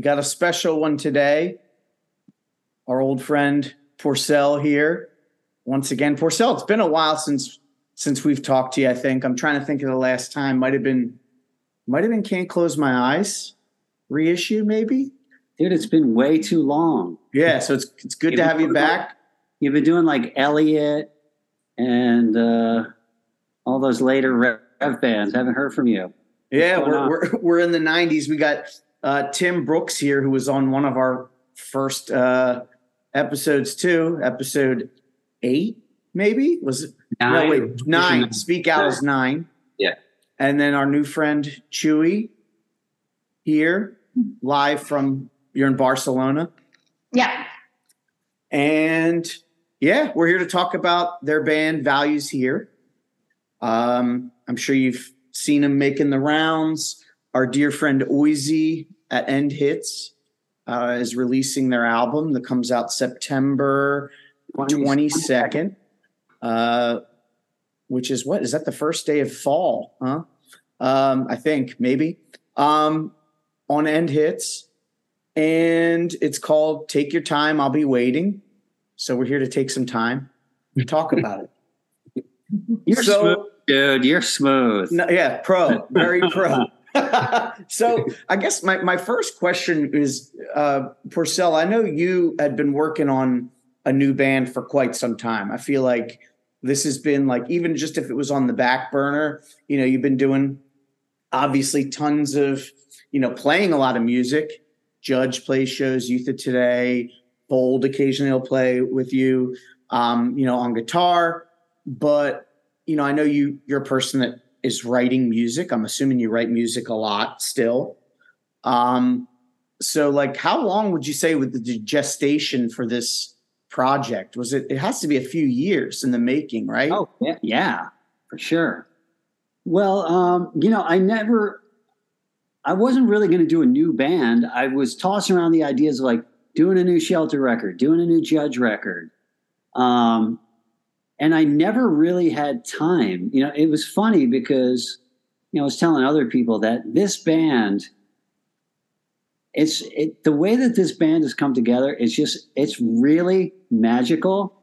We got a special one today. Our old friend Porcell here. Once again, Porcell, it's been a while since since we've talked to you, I think. I'm trying to think of the last time. Might have been might have been Can't Close My Eyes reissue, maybe? Dude, it's been way too long. Yeah, so it's it's good to have you back. You've been doing like Elliot and uh, all those later rev bands. Haven't heard from you. Yeah, we're, we're we're in the '90s. We got uh, Tim Brooks here, who was on one of our first uh, episodes too. Episode eight, maybe was it? Nine. No, wait, nine. Speak out is nine. Yeah. And then our new friend Chui here, live from you're in Barcelona. Yeah. And yeah, we're here to talk about their band Values Here. Um, I'm sure you've seen them making the rounds. Our dear friend Oisey at End Hits uh, is releasing their album that comes out September 22nd, uh, which is what? Is that the first day of fall? Huh? Um, I think maybe um, on End Hits. And it's called Take Your Time, I'll Be Waiting. So we're here to take some time and talk about it. You're So- smooth, dude. You're smooth. No, yeah, pro, very pro. so I guess my, my first question is, uh, Porcell, I know you had been working on a new band for quite some time. I feel like this has been like, even just if it was on the back burner, you know, you've been doing obviously tons of, you know, playing a lot of music. Judge plays shows, Youth of Today, Bold occasionally will play with you, um, you know, on guitar. But, you know, I know you you're a person that is writing music. I'm assuming you write music a lot still. Um, so like how long would you say with the gestation for this project? Was it it has to be a few years in the making, right? Oh, yeah, yeah, for sure. Well, um, you know, I never, I wasn't really going to do a new band. I was tossing around the ideas of like doing a new Shelter record, doing a new Judge record. Um, and I never really had time. You know, it was funny because, you know, I was telling other people that this band, it's it, the way that this band has come together. It's just, it's really magical,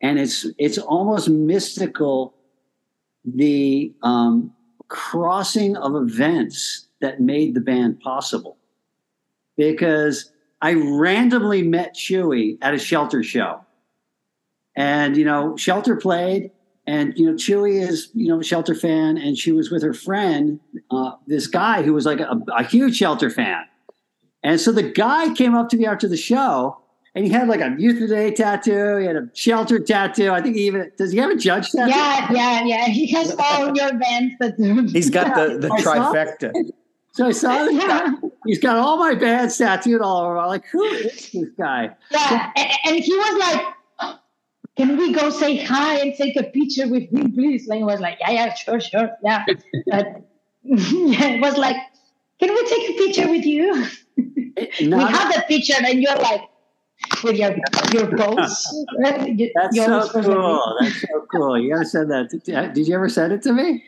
and it's it's almost mystical. The um, crossing of events that made the band possible, because I randomly met Chui at a Shelter show, and you know, Shelter played. And you know, Chui is you know a Shelter fan, and she was with her friend, uh, this guy who was like a, a huge Shelter fan. And so the guy came up to me after the show, and he had like a Youth of Today tattoo. He had a Shelter tattoo. I think he even does. He have a Judge tattoo? Yeah, yeah, yeah. He has all your bands that He's got the the I trifecta. So I saw this guy. He's got all my bands tattooed all over. I'm like, who is this guy? yeah. And, and he was like, "Can we go say hi and take a picture with him, please?" He was like, "Yeah, yeah, sure, sure, yeah." But yeah, it was like, "Can we take a picture with you?" Eh, we have the picture, and you're like, with your your pose. You- that's so always supposed to be- cool. That's so cool. You ever said that? Did, uh, did you ever send it to me?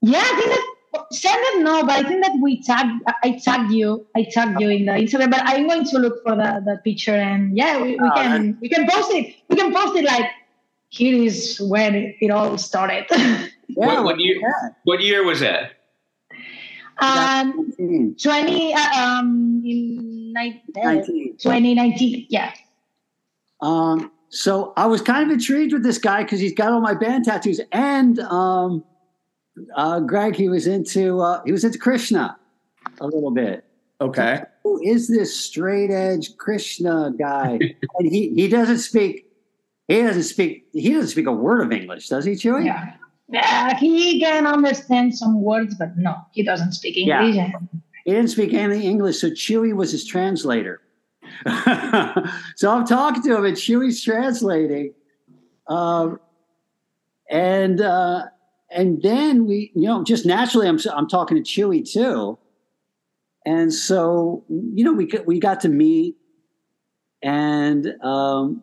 Yeah, I think send it no, but I think that we tagged I tagged you. I tagged you in the Instagram, but I'm going to look for the, the picture and yeah, we, we Oh, can we can post it. We can post it like here is when it all started. Yeah. What- what year- yeah. What year was that? um Hmm, twenty uh, um in ni- uh, 19. 2019. Yeah. Um, so I was kind of intrigued with this guy because he's got all my band tattoos, and um, uh, Greg, he was into uh, he was into Krishna a little bit. Okay. Who is this straight edge Krishna guy? and he he doesn't speak. He doesn't speak. He doesn't speak a word of English, does he, Chui? Yeah. Yeah, he can understand some words, but no, he doesn't speak English. Yeah. English. He didn't speak any English, so Chui was his translator. so I'm talking to him, and Chui's translating. Um, and uh, and then we, you know, just naturally, I'm I'm talking to Chui too. And so, you know, we we got to meet, and um,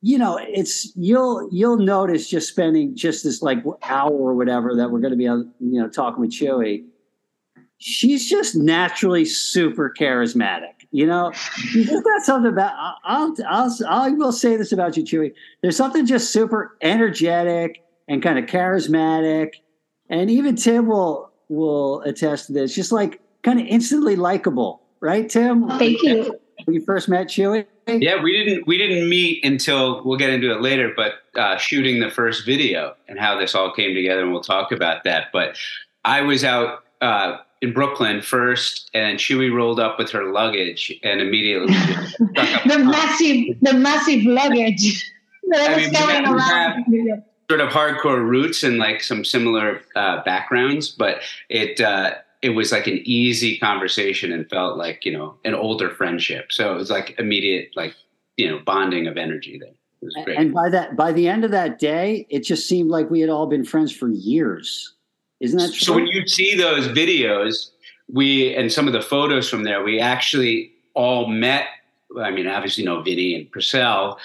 you know, it's you'll you'll notice just spending just this like hour or whatever that we're going to be on, you know, talking with Chui. She's just naturally super charismatic. You know, just got something about. I'll, I'll, I will say this about you, Chui. There's something just super energetic and kind of charismatic, and even Tim will will attest to this. Just like kind of instantly likable, right, Tim? Thank you. When you first met Chui. Yeah, we didn't we didn't meet until we'll get into it later, but uh, shooting the first video and how this all came together, and we'll talk about that. But I was out uh, in Brooklyn first, and Chui rolled up with her luggage and immediately the massive the massive luggage that I, I was mean, carrying we around. Sort of hardcore roots and like some similar uh, backgrounds, but it uh, it was like an easy conversation and felt like you know an older friendship. So it was like immediate like you know bonding of energy there. It was great. And by that, by the end of that day, it just seemed like we had all been friends for years. Isn't that true? So when you see those videos, we and some of the photos from there, we actually all met. I mean, obviously, no Vinny and Porcell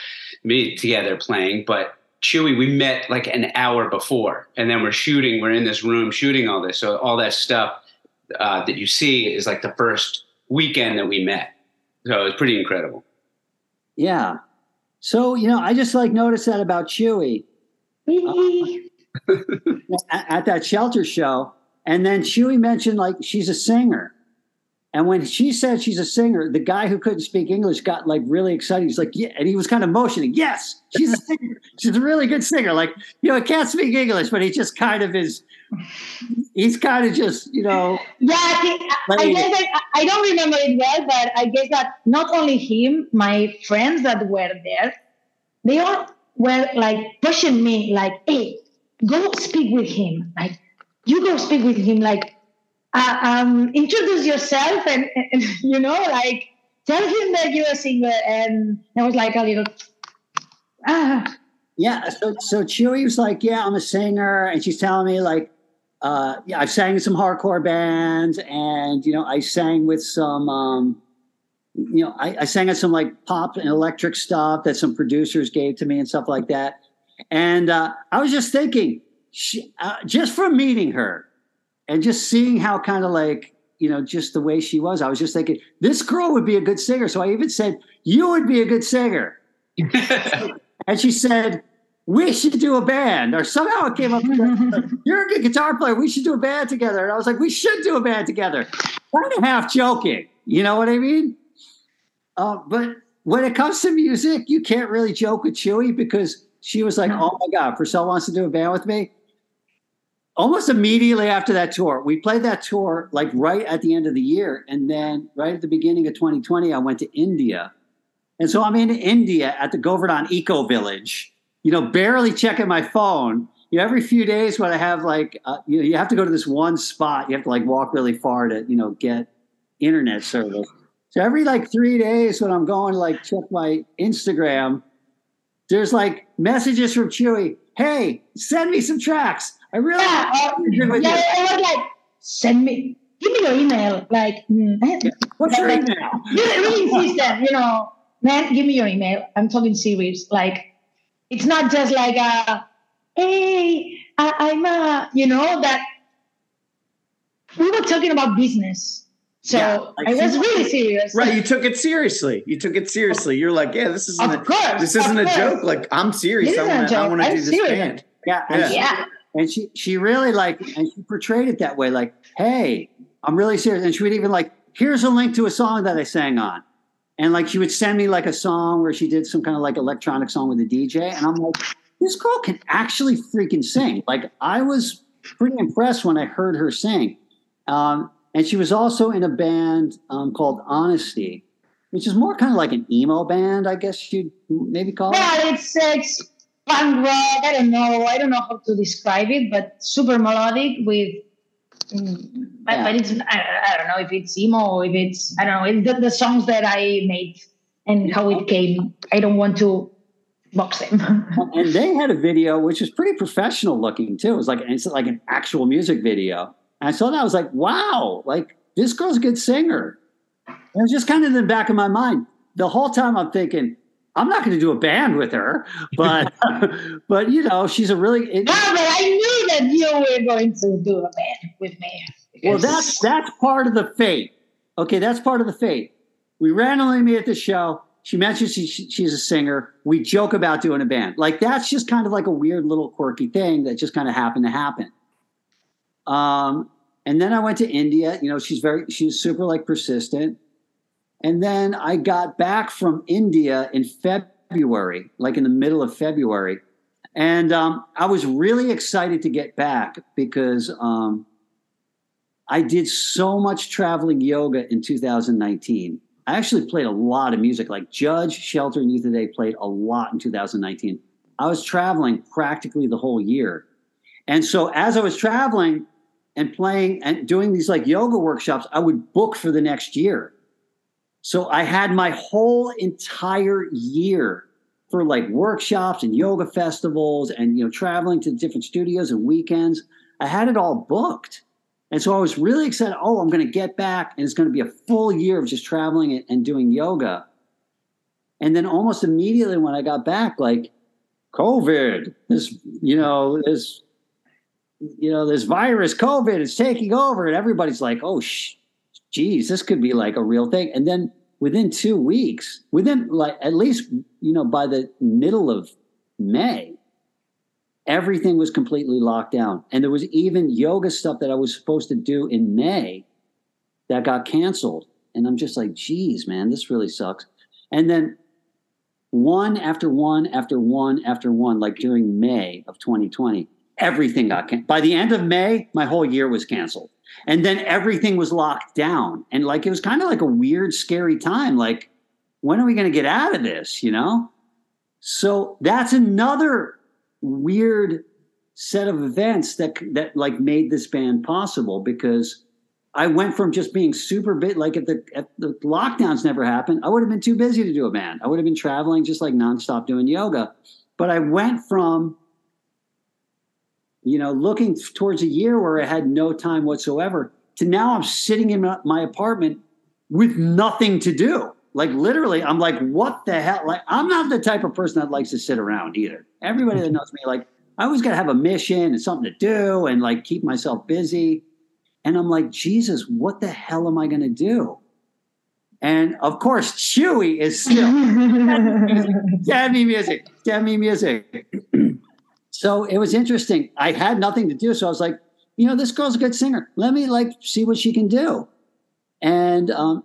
me together playing, but Chui, we met like an hour before, and then we're shooting. We're in this room shooting all this. So all that stuff uh, that you see is like the first weekend that we met. So it's pretty incredible. yeah. So you know, I just like noticed that about Chui Wee. at, at that shelter show, and then Chui mentioned like she's a singer. And when she said she's a singer, the guy who couldn't speak English got like really excited. He's like, yeah, and he was kind of motioning, yes, she's a singer. she's a really good singer. Like, you know, I can't speak English, but he just kind of is. He's kind of just, you know, Yeah, I, think, I, I guess that, I don't remember it well, but I guess that not only him, my friends that were there, they all were like pushing me, like, "Hey, go speak with him. Like, you go speak with him. Like, uh, um, introduce yourself, and, and you know, like, tell him that you're a singer." And I was like a little, ah, Yeah, so so Chui was like, "Yeah, I'm a singer," and she's telling me like, uh, "Yeah, I've sang in some hardcore bands, and you know, I sang with some, um, you know, I, I sang at some like pop and electric stuff that some producers gave to me and stuff like that." And uh, I was just thinking, she, uh, just from meeting her and just seeing how kind of like you know just the way she was, I was just thinking this girl would be a good singer. So I even said, "You would be a good singer." And she said, We should do a band. Or somehow it came up. You're a good guitar player. We should do a band together. And I was like, We should do a band together. Kind of half joking. You know what I mean? Uh, but when it comes to music, you can't really joke with Chui because she was like. Oh my God, Porcell wants to do a band with me. Almost immediately after that tour, we played that tour like right at the end of the year. And then right at the beginning of 2020, I went to India. And so I'm in India at the Govardhan Eco Village, you know, barely checking my phone. You know, every few days when I have like, uh, you know, you have to go to this one spot. You have to like walk really far to, you know, get internet service. So every like three days when I'm going to like check my Instagram, there's like messages from Chui. Hey, send me some tracks. I really yeah, uh, with yeah, you. I was like, send me, give me your email. Like, mm, What's your like- email? really, really insistent, you know, man, give me your email. I'm talking serious. Like, it's not just like a, hey, I, I'm a, you know, that we were talking about business. So Yeah, like I was she- really serious. Right, you took it seriously. You took it seriously. You're like, yeah, this isn't Of a, course. this isn't of a course. joke. Like I'm serious. I want to I joke. want to do this serious. band. Yeah, Yeah. Yeah. And she she really like and she portrayed it that way like hey i'm really serious. And she would even like here's a link to a song that i sang on. And like she would send me like a song where she did some kind of like electronic song with a dj and i'm like this girl can actually freaking sing. Like i was pretty impressed when i heard her sing. Um, and she was also in a band um, called honesty which is more kind of like an emo band i guess you'd maybe call it. Well, it's it's punk rock. I don't know. I don't know how to describe it, but super melodic with. mm, But, Yeah. but it's I, I don't know if it's emo or if it's I don't know it's the, the songs that I made and how it came. I don't want to box them. and they had a video which was pretty professional looking too. It was like it's like an actual music video. And I saw that I was like, wow, like this girl's a good singer. And it was just kind of in the back of my mind the whole time. I'm thinking, I'm not going to do a band with her, but but you know, she's a really. It, no, but I knew that you were going to do a band with me. Well, that's that's part of the fate. Okay, that's part of the fate. We randomly meet at the show. She mentions she, she's a singer. We joke about doing a band. Like that's just kind of like a weird little quirky thing that just kind of happened to happen. Um, and then I went to India. You know, she's very she's super like persistent. And then I got back from India in February, like in the middle of February. And um, I was really excited to get back because um, I did so much traveling yoga in 2019. I actually played a lot of music, like Judge, Shelter, and Youth Today played a lot in 2019. I was traveling practically the whole year. And so as I was traveling and playing and doing these like yoga workshops, I would book for the next year. So I had my whole entire year for like workshops and yoga festivals and you know traveling to different studios and weekends. I had it all booked. And so I was really excited. Oh, I'm going to get back, and it's going to be a full year of just traveling and doing yoga. And then almost immediately when I got back, like COVID, this, you know, this, you know, this virus, COVID is taking over, and everybody's like, oh, sh- geez, this could be like a real thing. And then within two weeks, within like at least, you know, by the middle of May, everything was completely locked down. And there was even yoga stuff that I was supposed to do in May that got canceled. And I'm just like, geez, man, this really sucks. And then one after one after one after one, like during May of 2020, everything got canceled. By the end of May, my whole year was canceled. And then everything was locked down. And like it was kind of like a weird, scary time. Like, when are we going to get out of this? You know? So that's another weird set of events that that like made this band possible because I went from just being super bit like if the if the lockdowns never happened, I would have been too busy to do a band. I would have been traveling just like nonstop doing yoga. But I went from you know looking towards a year where I had no time whatsoever to now I'm sitting in my apartment with nothing to do. Like literally, I'm like, what the hell? Like, I'm not the type of person that likes to sit around either. Everybody that mm-hmm. knows me, like, I always got to have a mission and something to do and like keep myself busy. And I'm like, Jesus, what the hell am I going to do? And of course, Chui is still me music, me music. so it was interesting. I had nothing to do, so I was like, you know, this girl's a good singer. Let me like see what she can do. And um,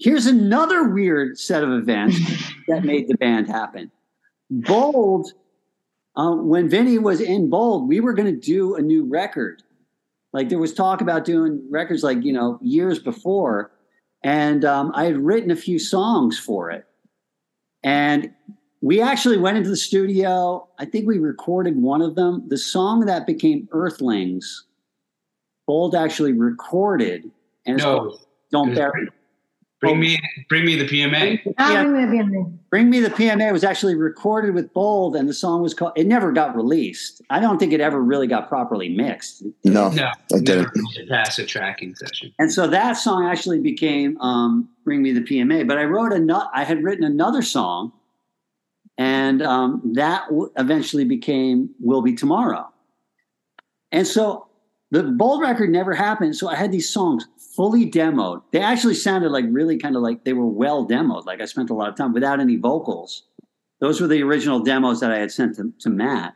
Here's another weird set of events that made the band happen. Bold, uh, when Vinny was in Bold, we were going to do a new record. Like there was talk about doing records like, you know, years before. And um, I had written a few songs for it. And we actually went into the studio. I think we recorded one of them. The song that became Earthlings, Bold actually recorded. And it's no. called Don't Bury Bring me, bring me the PMA. Bring me the PMA. Bring Me the PMA was actually recorded with Bold, and the song was called. It never got released. I don't think it ever really got properly mixed. No, No, I didn't. pass a tracking session. And so that song actually became um, "Bring Me the PMA." But I wrote a, I had written another song, and um, that w- eventually became "Will Be Tomorrow." And so the Bold record never happened. So I had these songs fully demoed. They actually sounded like really kind of like they were well demoed. Like I spent a lot of time without any vocals. Those were the original demos that I had sent to, to Matt.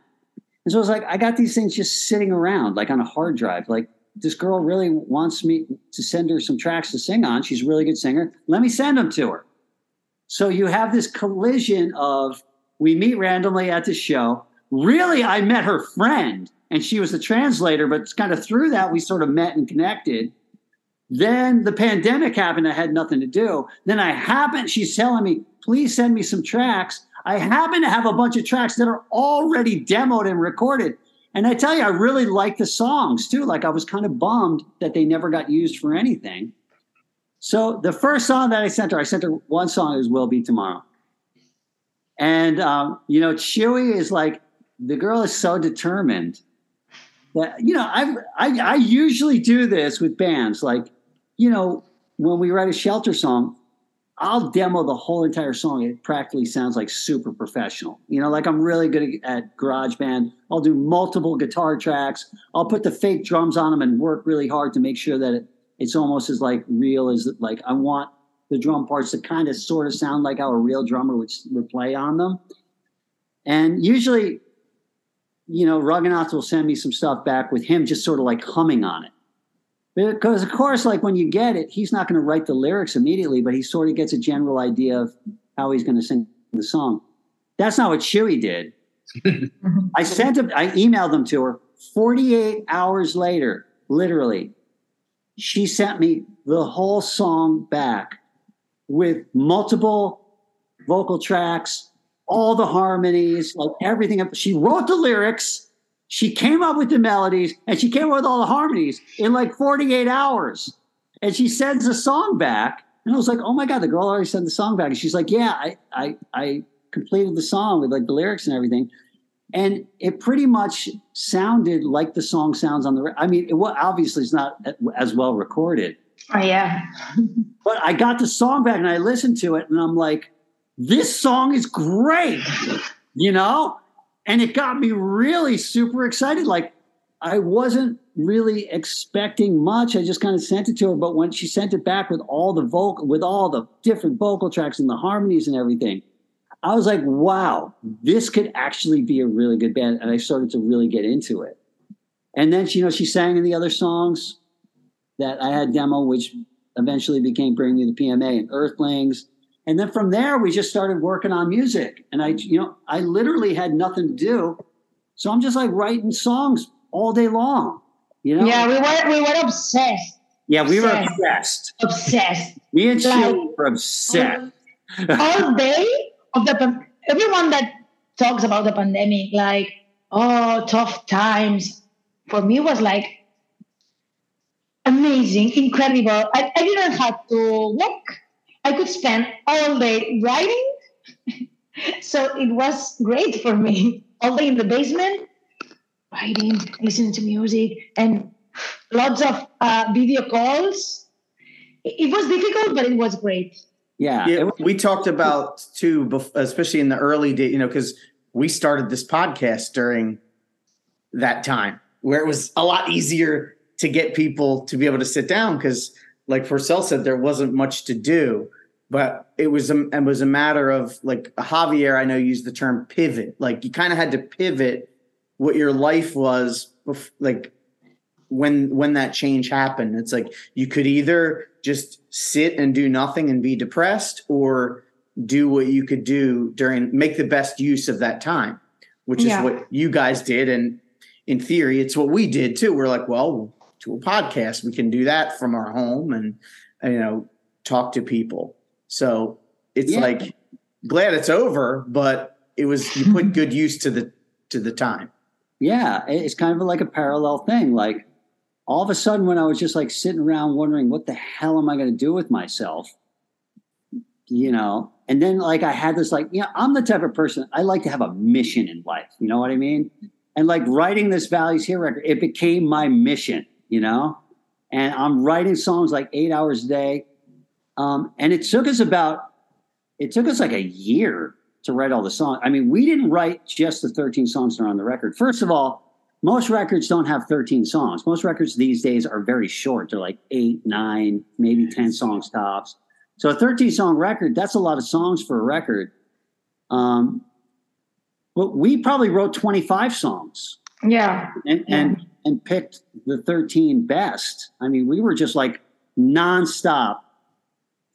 And so I was like, I got these things just sitting around, like on a hard drive. Like this girl really wants me to send her some tracks to sing on. She's a really good singer. Let me send them to her. So you have this collision of we meet randomly at the show. Really, I met her friend and she was the translator, but it's kind of through that, we sort of met and connected. Then the pandemic happened. I had nothing to do. Then I happen, she's telling me, please send me some tracks. I happen to have a bunch of tracks that are already demoed and recorded. And I tell you, I really like the songs too. Like I was kind of bummed that they never got used for anything. So the first song that I sent her, I sent her one song is Will Be Tomorrow. And, um, you know, Chui is like, the girl is so determined that, you know, I, I, I usually do this with bands. Like, you know, when we write a shelter song, I'll demo the whole entire song. It practically sounds like super professional. You know, like I'm really good at GarageBand. I'll do multiple guitar tracks. I'll put the fake drums on them and work really hard to make sure that it, it's almost as like real as like I want the drum parts to kind of sort of sound like how a real drummer would, would play on them. And usually, you know, Raghunath will send me some stuff back with him just sort of like humming on it. Because of course, like when you get it, he's not going to write the lyrics immediately, but he sort of gets a general idea of how he's going to sing the song. That's not what Chui did. I sent him, I emailed them to her 48 hours later, literally. She sent me the whole song back with multiple vocal tracks, all the harmonies, like everything. She wrote the lyrics she came up with the melodies and she came up with all the harmonies in like 48 hours. And she sends the song back. And I was like, oh my God, the girl already sent the song back. And she's like, yeah, I, I, I completed the song with like the lyrics and everything. And it pretty much sounded like the song sounds on the, I mean, it well, obviously it's not as well recorded. Oh, yeah. but I got the song back and I listened to it and I'm like, this song is great. You know? and it got me really super excited. Like I wasn't really expecting much. I just kind of sent it to her, but when she sent it back with all the vocal, with all the different vocal tracks and the harmonies and everything, I was like, "Wow, this could actually be a really good band." And I started to really get into it. And then, you know, she sang in the other songs that I had demo, which eventually became "Bring Me the PMA" and "Earthlings." And then from there, we just started working on music. And I, you know, I literally had nothing to do. So I'm just like writing songs all day long. You know? Yeah, we were we were obsessed. Yeah, we obsessed. were obsessed. Obsessed. Me and like, were obsessed. all day of the everyone that talks about the pandemic, like, oh, tough times. For me was like amazing, incredible. I, I didn't have to work I could spend all day writing. so it was great for me. All day in the basement, writing, listening to music, and lots of uh, video calls. It was difficult, but it was great. Yeah. yeah we talked about too, especially in the early days, you know, because we started this podcast during that time where it was a lot easier to get people to be able to sit down because like Porcell said, there wasn't much to do, but it was a, it was a matter of like Javier. I know used the term pivot. Like you kind of had to pivot what your life was, like when when that change happened. It's like you could either just sit and do nothing and be depressed, or do what you could do during make the best use of that time, which yeah. is what you guys did. And in theory, it's what we did too. We're like, well, to a podcast. We can do that from our home and, you know, talk to people. So it's yeah. like glad it's over, but it was you put good use to the to the time. Yeah, it's kind of like a parallel thing. Like all of a sudden, when I was just like sitting around wondering what the hell am I going to do with myself, you know, and then like I had this like, yeah, I'm the type of person I like to have a mission in life. You know what I mean? And like writing this Values Here record, it became my mission you know? And I'm writing songs like eight hours a day. Um, and it took us about, it took us like a year to write all the songs. I mean, we didn't write just the 13 songs that are on the record. First of all, most records don't have 13 songs. Most records these days are very short. They're like eight, nine, maybe 10 songs tops. So a 13 song record, that's a lot of songs for a record. Um, but we probably wrote 25 songs. Yeah. And, and and picked the 13 best. I mean, we were just like nonstop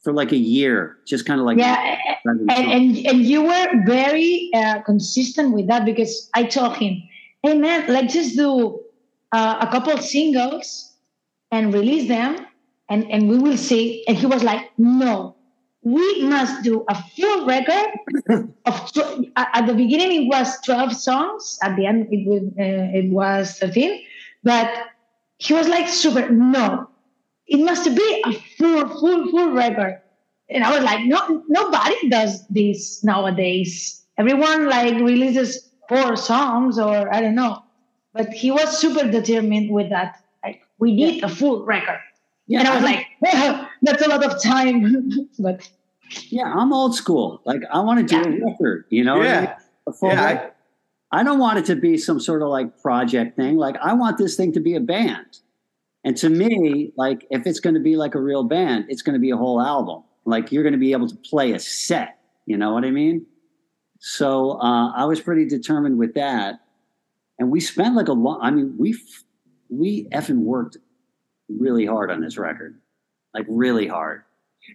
for like a year, just kind of like yeah. And, and and you were very uh, consistent with that because I told him, "Hey man, let's just do uh, a couple singles and release them, and and we will see." And he was like, "No, we must do a full record of tw- at the beginning it was 12 songs at the end it, was, uh, it was 13 but he was like super no it must be a full full full record and i was like no nobody does this nowadays everyone like releases four songs or i don't know but he was super determined with that like we need yeah. a full record yeah, and i was I like that's a lot of time but Yeah, I'm old school. Like I want to do Yeah. a record, you know? what I mean? yeah, A full yeah. record. I, I don't want it to be some sort of like project thing. Like I want this thing to be a band. And to me, like if it's going to be like a real band, it's going to be a whole album. Like you're going to be able to play a set. You know what I mean? So uh, I was pretty determined with that, and we spent like a long. I mean, we we effing worked really hard on this record, like really hard.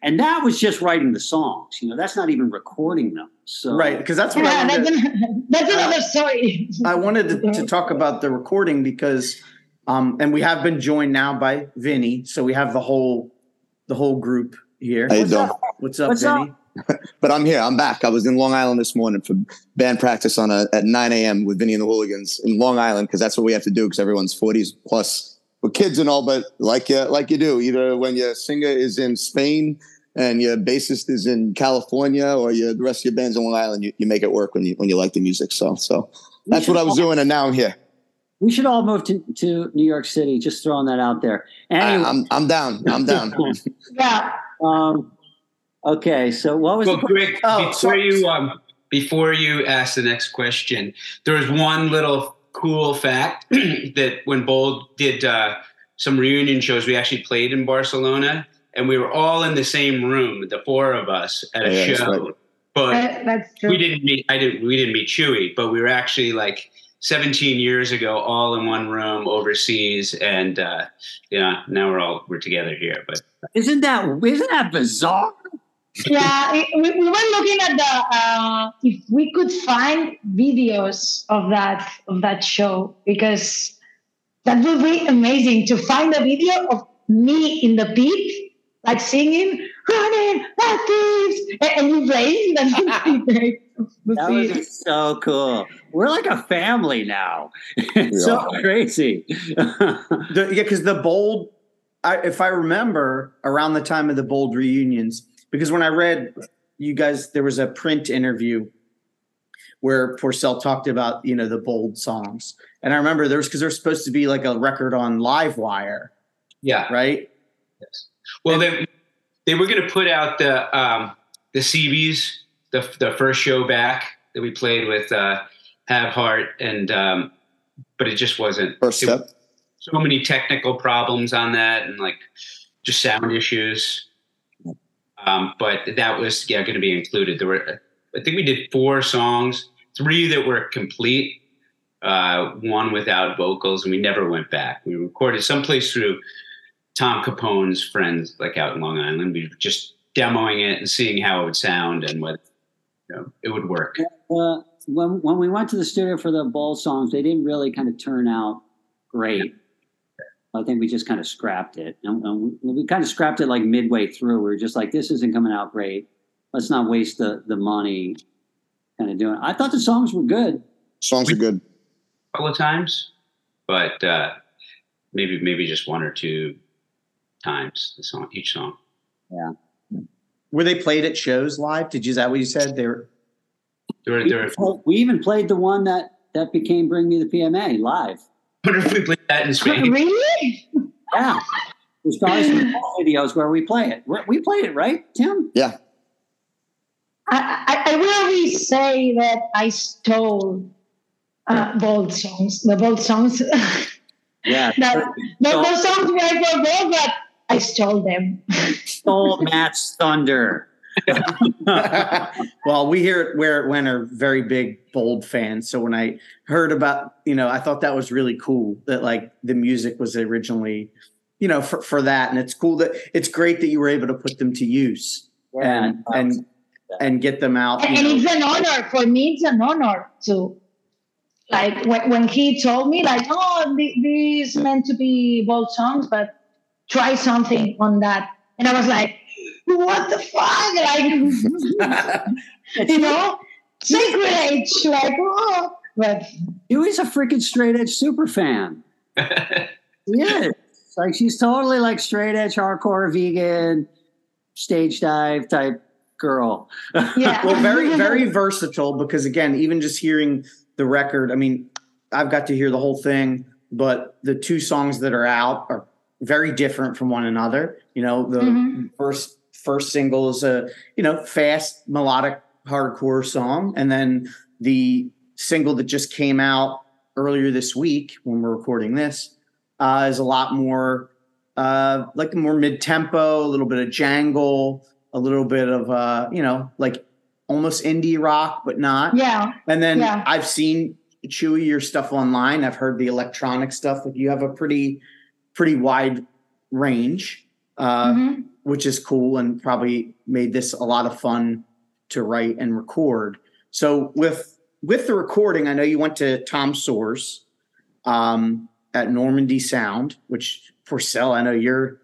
And that was just writing the songs. You know, that's not even recording them. So right, because that's what I Yeah, wanted. that's, an, that's another story. I wanted to, to talk about the recording because, um, and we have been joined now by Vinny, so we have the whole the whole group here. How you What's doing? up? What's up, What's Vinny? But I'm here. I'm back. I was in Long Island this morning for band practice on a, at 9 a.m. with Vinny and the Hooligans in Long Island because that's what we have to do because everyone's 40s plus. We're kids and all, but like you like you do. Either when your singer is in Spain and your bassist is in California, or your, the rest of your band's on Long Island, you, you make it work when you when you like the music. So so that's what I was doing, and now I'm here. We should all move to, to New York City. Just throwing that out there. I, Anyway, I'm I'm down. I'm down. Yeah. um, okay. So what was Well, the Greg, Oh, before sorry. you um, before you ask the next question, there was one little cool fact that when Bold did uh, some reunion shows, we actually played in Barcelona, and we were all in the same room, the four of us, at a Yeah, that's show. right. But That- that's true. we didn't meet. I didn't. We didn't meet Chewy, but we were actually like 17 years ago, all in one room overseas, and uh, yeah, now we're all we're together here. But isn't that isn't that bizarre? Yeah, we, we we were looking at the uh, if we could find videos of that of that show because that would be amazing to find a video of me in the pit, like singing, running, like this, and, and you playing. That would be That see. so cool. We're like a family now. It's so crazy. The, yeah, because the bold, I, if I remember, around the time of the bold reunions, because when I read you guys, there was a print interview where Porcell talked about you know the bold songs, and I remember there was because there's supposed to be like a record on Livewire, yeah, right? Yes. Well, they they were going to put out the um, the CBs, the the first show back that we played with uh, Have Heart, and um, but it just wasn't. First it- step. so many technical problems on that, and like just sound issues. Um, but that was yeah going to be included. There were I think we did four songs, three that were complete, uh, one without vocals, and we never went back. We recorded someplace through Tom Capone's friends, like out in Long Island. We were just demoing it and seeing how it would sound and whether you know, it would work. uh, when when we went to the studio for the ball songs, they didn't really kind of turn out great. I think we just kind of scrapped it, and, and we, we kind of scrapped it like midway through. We were just like, "This isn't coming out great. Let's not waste the the money." Kind of doing. It. I thought the songs were good. Songs are good. A couple of times, but uh, maybe maybe just one or two times the song each song. Yeah. Were they played at shows live? Did you? Is that what you said? They were. There, were- We, there, were- we even played the one that that became "Bring Me the PMA" live. Wonder if we played that in Spain. really? Yeah, there's guys in the videos where we play it. We- We played it, right, Tim? Yeah. I, I, I will really say that I stole uh, bold songs, the bold songs. Yeah. that, the, the songs were for bold, but I stole them. Stole Matt's thunder. well, we here at Where It Went are very big Bold fans. So when I heard about, you know, I thought that was really cool that like the music was originally, you know, for, for that. And it's cool that it's great that you were able to put them to use and and and get them out. And, and it's an honor for me. It's an honor to, like, when, when he told me, like, oh, these meant to be bold songs, but try something on that. And I was like, what the fuck? Like, you know, sacrilege. Like, oh, but Dewey's a freaking straight edge super fan. He is. Like she's totally like straight edge hardcore vegan stage dive type girl. yeah. well, very, very versatile because again, even just hearing the record, I mean, I've got to hear the whole thing, but the two songs that are out are very different from one another. You know, the Mhm. first first single is a you know fast melodic hardcore song, and then the single that just came out earlier this week when we're recording this uh, is a lot more uh, like more mid tempo, a little bit of jangle, a little bit of uh, you know like almost indie rock, but not. Yeah. And then Yeah. I've seen Chui your stuff online. I've heard the electronic stuff. Like you have a pretty pretty wide range, uh, Mhm. which is cool and probably made this a lot of fun to write and record. So with with the recording, I know you went to Tom Soares um, at Normandy Sound, which for Porcell, I know you're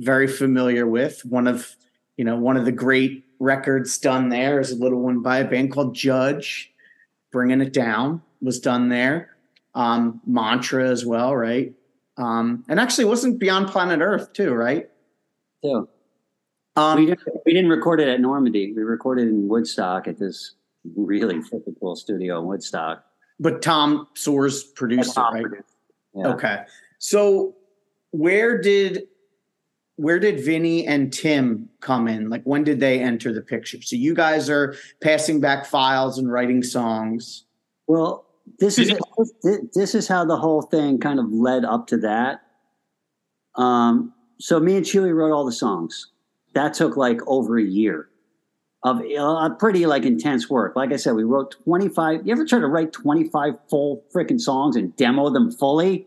very familiar with. One of you know one of the great records done there is a little one by a band called Judge, bringing it down was done there. Um, Mantra as well, right? Um, and actually, wasn't Beyond Planet Earth too, right? So Um, we didn't we didn't record it at Normandy. We recorded in Woodstock at this really freaking cool studio in Woodstock. but Tom Soares produced it, right? Yeah. Okay. So where did where did Vinny and Tim come in? Like when did they enter the picture? So you guys are passing back files and writing songs. Well, this is this is how the whole thing kind of led up to that. Um, so me and Chui wrote all the songs. That took like over a year of uh, pretty like intense work. Like I said, we wrote twenty five. You ever try to write twenty five full freaking songs and demo them fully?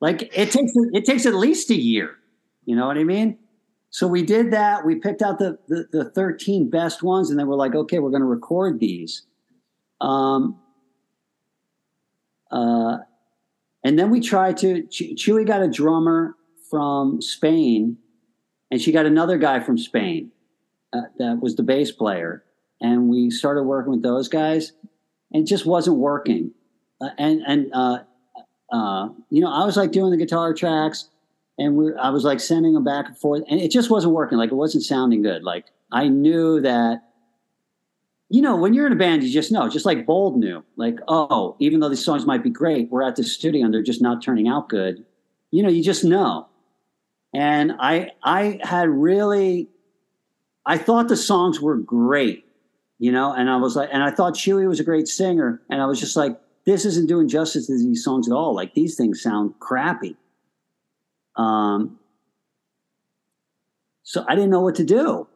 Like it takes it takes at least a year. You know what I mean? So we did that. We picked out the the, the thirteen best ones, and then we're like, okay, we're going to record these. Um, uh, and then we tried to. Chui got a drummer from Spain, and she got another guy from Spain uh, that was the bass player. And we started working with those guys, and it just wasn't working. Uh, and and uh, uh, you know, I was like doing the guitar tracks, and we I was like sending them back and forth, and it just wasn't working. Like it wasn't sounding good. Like I knew that you know, when you're in a band, you just know, just like Bold knew, like, oh, even though these songs might be great, we're at the studio and they're just not turning out good. You know, you just know. And I, I had really, I thought the songs were great, you know, and I was like, and I thought Chui was a great singer, and I was just like, this isn't doing justice to these songs at all. Like these things sound crappy. Um, so I didn't know what to do.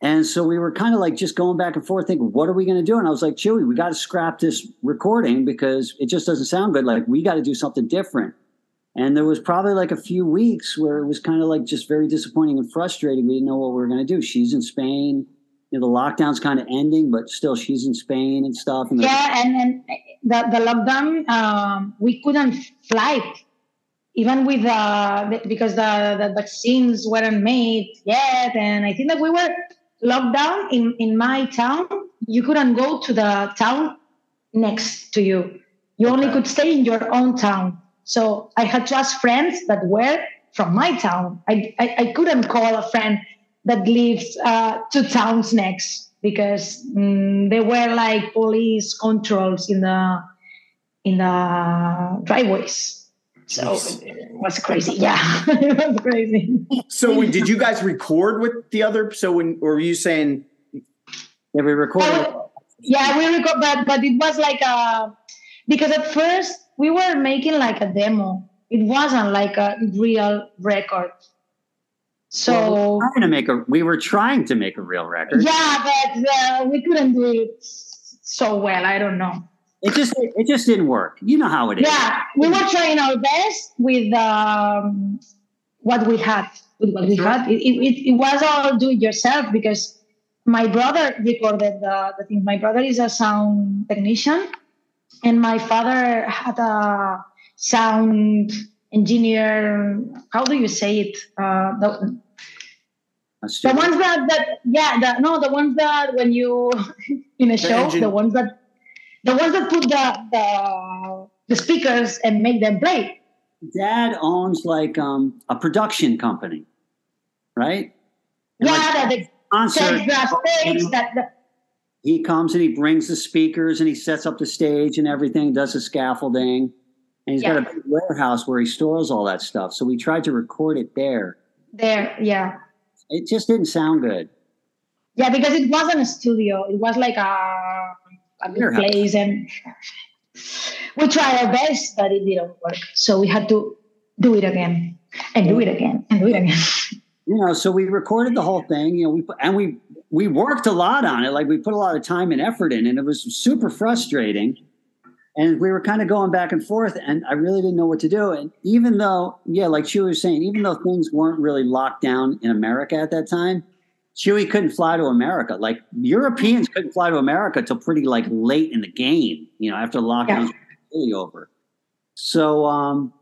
And so we were kind of like just going back and forth thinking, what are we going to do? And I was like, Chui, we got to scrap this recording because it just doesn't sound good. Like we got to do something different. And there was probably like a few weeks where it was kind of like just very disappointing and frustrating. We didn't know what we were going to do. She's in Spain. You know, the lockdown's kind of ending, but still she's in Spain and stuff. And Yeah, and, and the, the lockdown, um, we couldn't fly, even with uh, the, because the, the vaccines weren't made yet. And I think that we were locked down in, in my town. You couldn't go to the town next to you. You only could stay in your own town. So I had to ask friends that were from my town. I, I, I couldn't call a friend that lives uh, two towns next because mm, there were like police controls in the in the driveways. So it was crazy. Yeah, it was crazy. So wait, did you guys record with the other? So when or were you saying yeah, we recorded. Oh, yeah, we record, but but it was like a because at first we were making like a demo. It wasn't like a real record. So trying to make a, we were trying to make a real record. yeah, but uh, we couldn't do it so well. I don't know. It just, it just didn't work. You know how it is. Yeah, we were trying our best with um, what we had. With what we had, it, it, it was all do it yourself because my brother recorded the, the thing. My brother is a sound technician, and my father had a sound engineer. How do you say it? Uh, the, the ones that, that yeah, the, no, the ones that when you in a show, engine- the ones that the ones that put the the, the speakers and make them play. Dad owns like um, a production company, right? And yeah, like that the concert, stage, the stage, that the, he comes and he brings the speakers and he sets up the stage and everything, does the scaffolding, and he's got a big warehouse where he stores all that stuff. So we tried to record it there. there, yeah. it just didn't sound good. Yeah, because it wasn't a studio. It was like a, a big place, and we tried our best, but it didn't work. So we had to do it again and do it again and do it again. you know so we recorded the whole thing you know we put, and we we worked a lot on it like we put a lot of time and effort in and it was super frustrating. And we were kind of going back and forth and i really didn't know what to do and even though yeah like Chui was saying even though things weren't really locked down in america at that time Chui couldn't fly to america. Like europeans couldn't fly to america till pretty like late in the game you know after lockdowns were really over. So um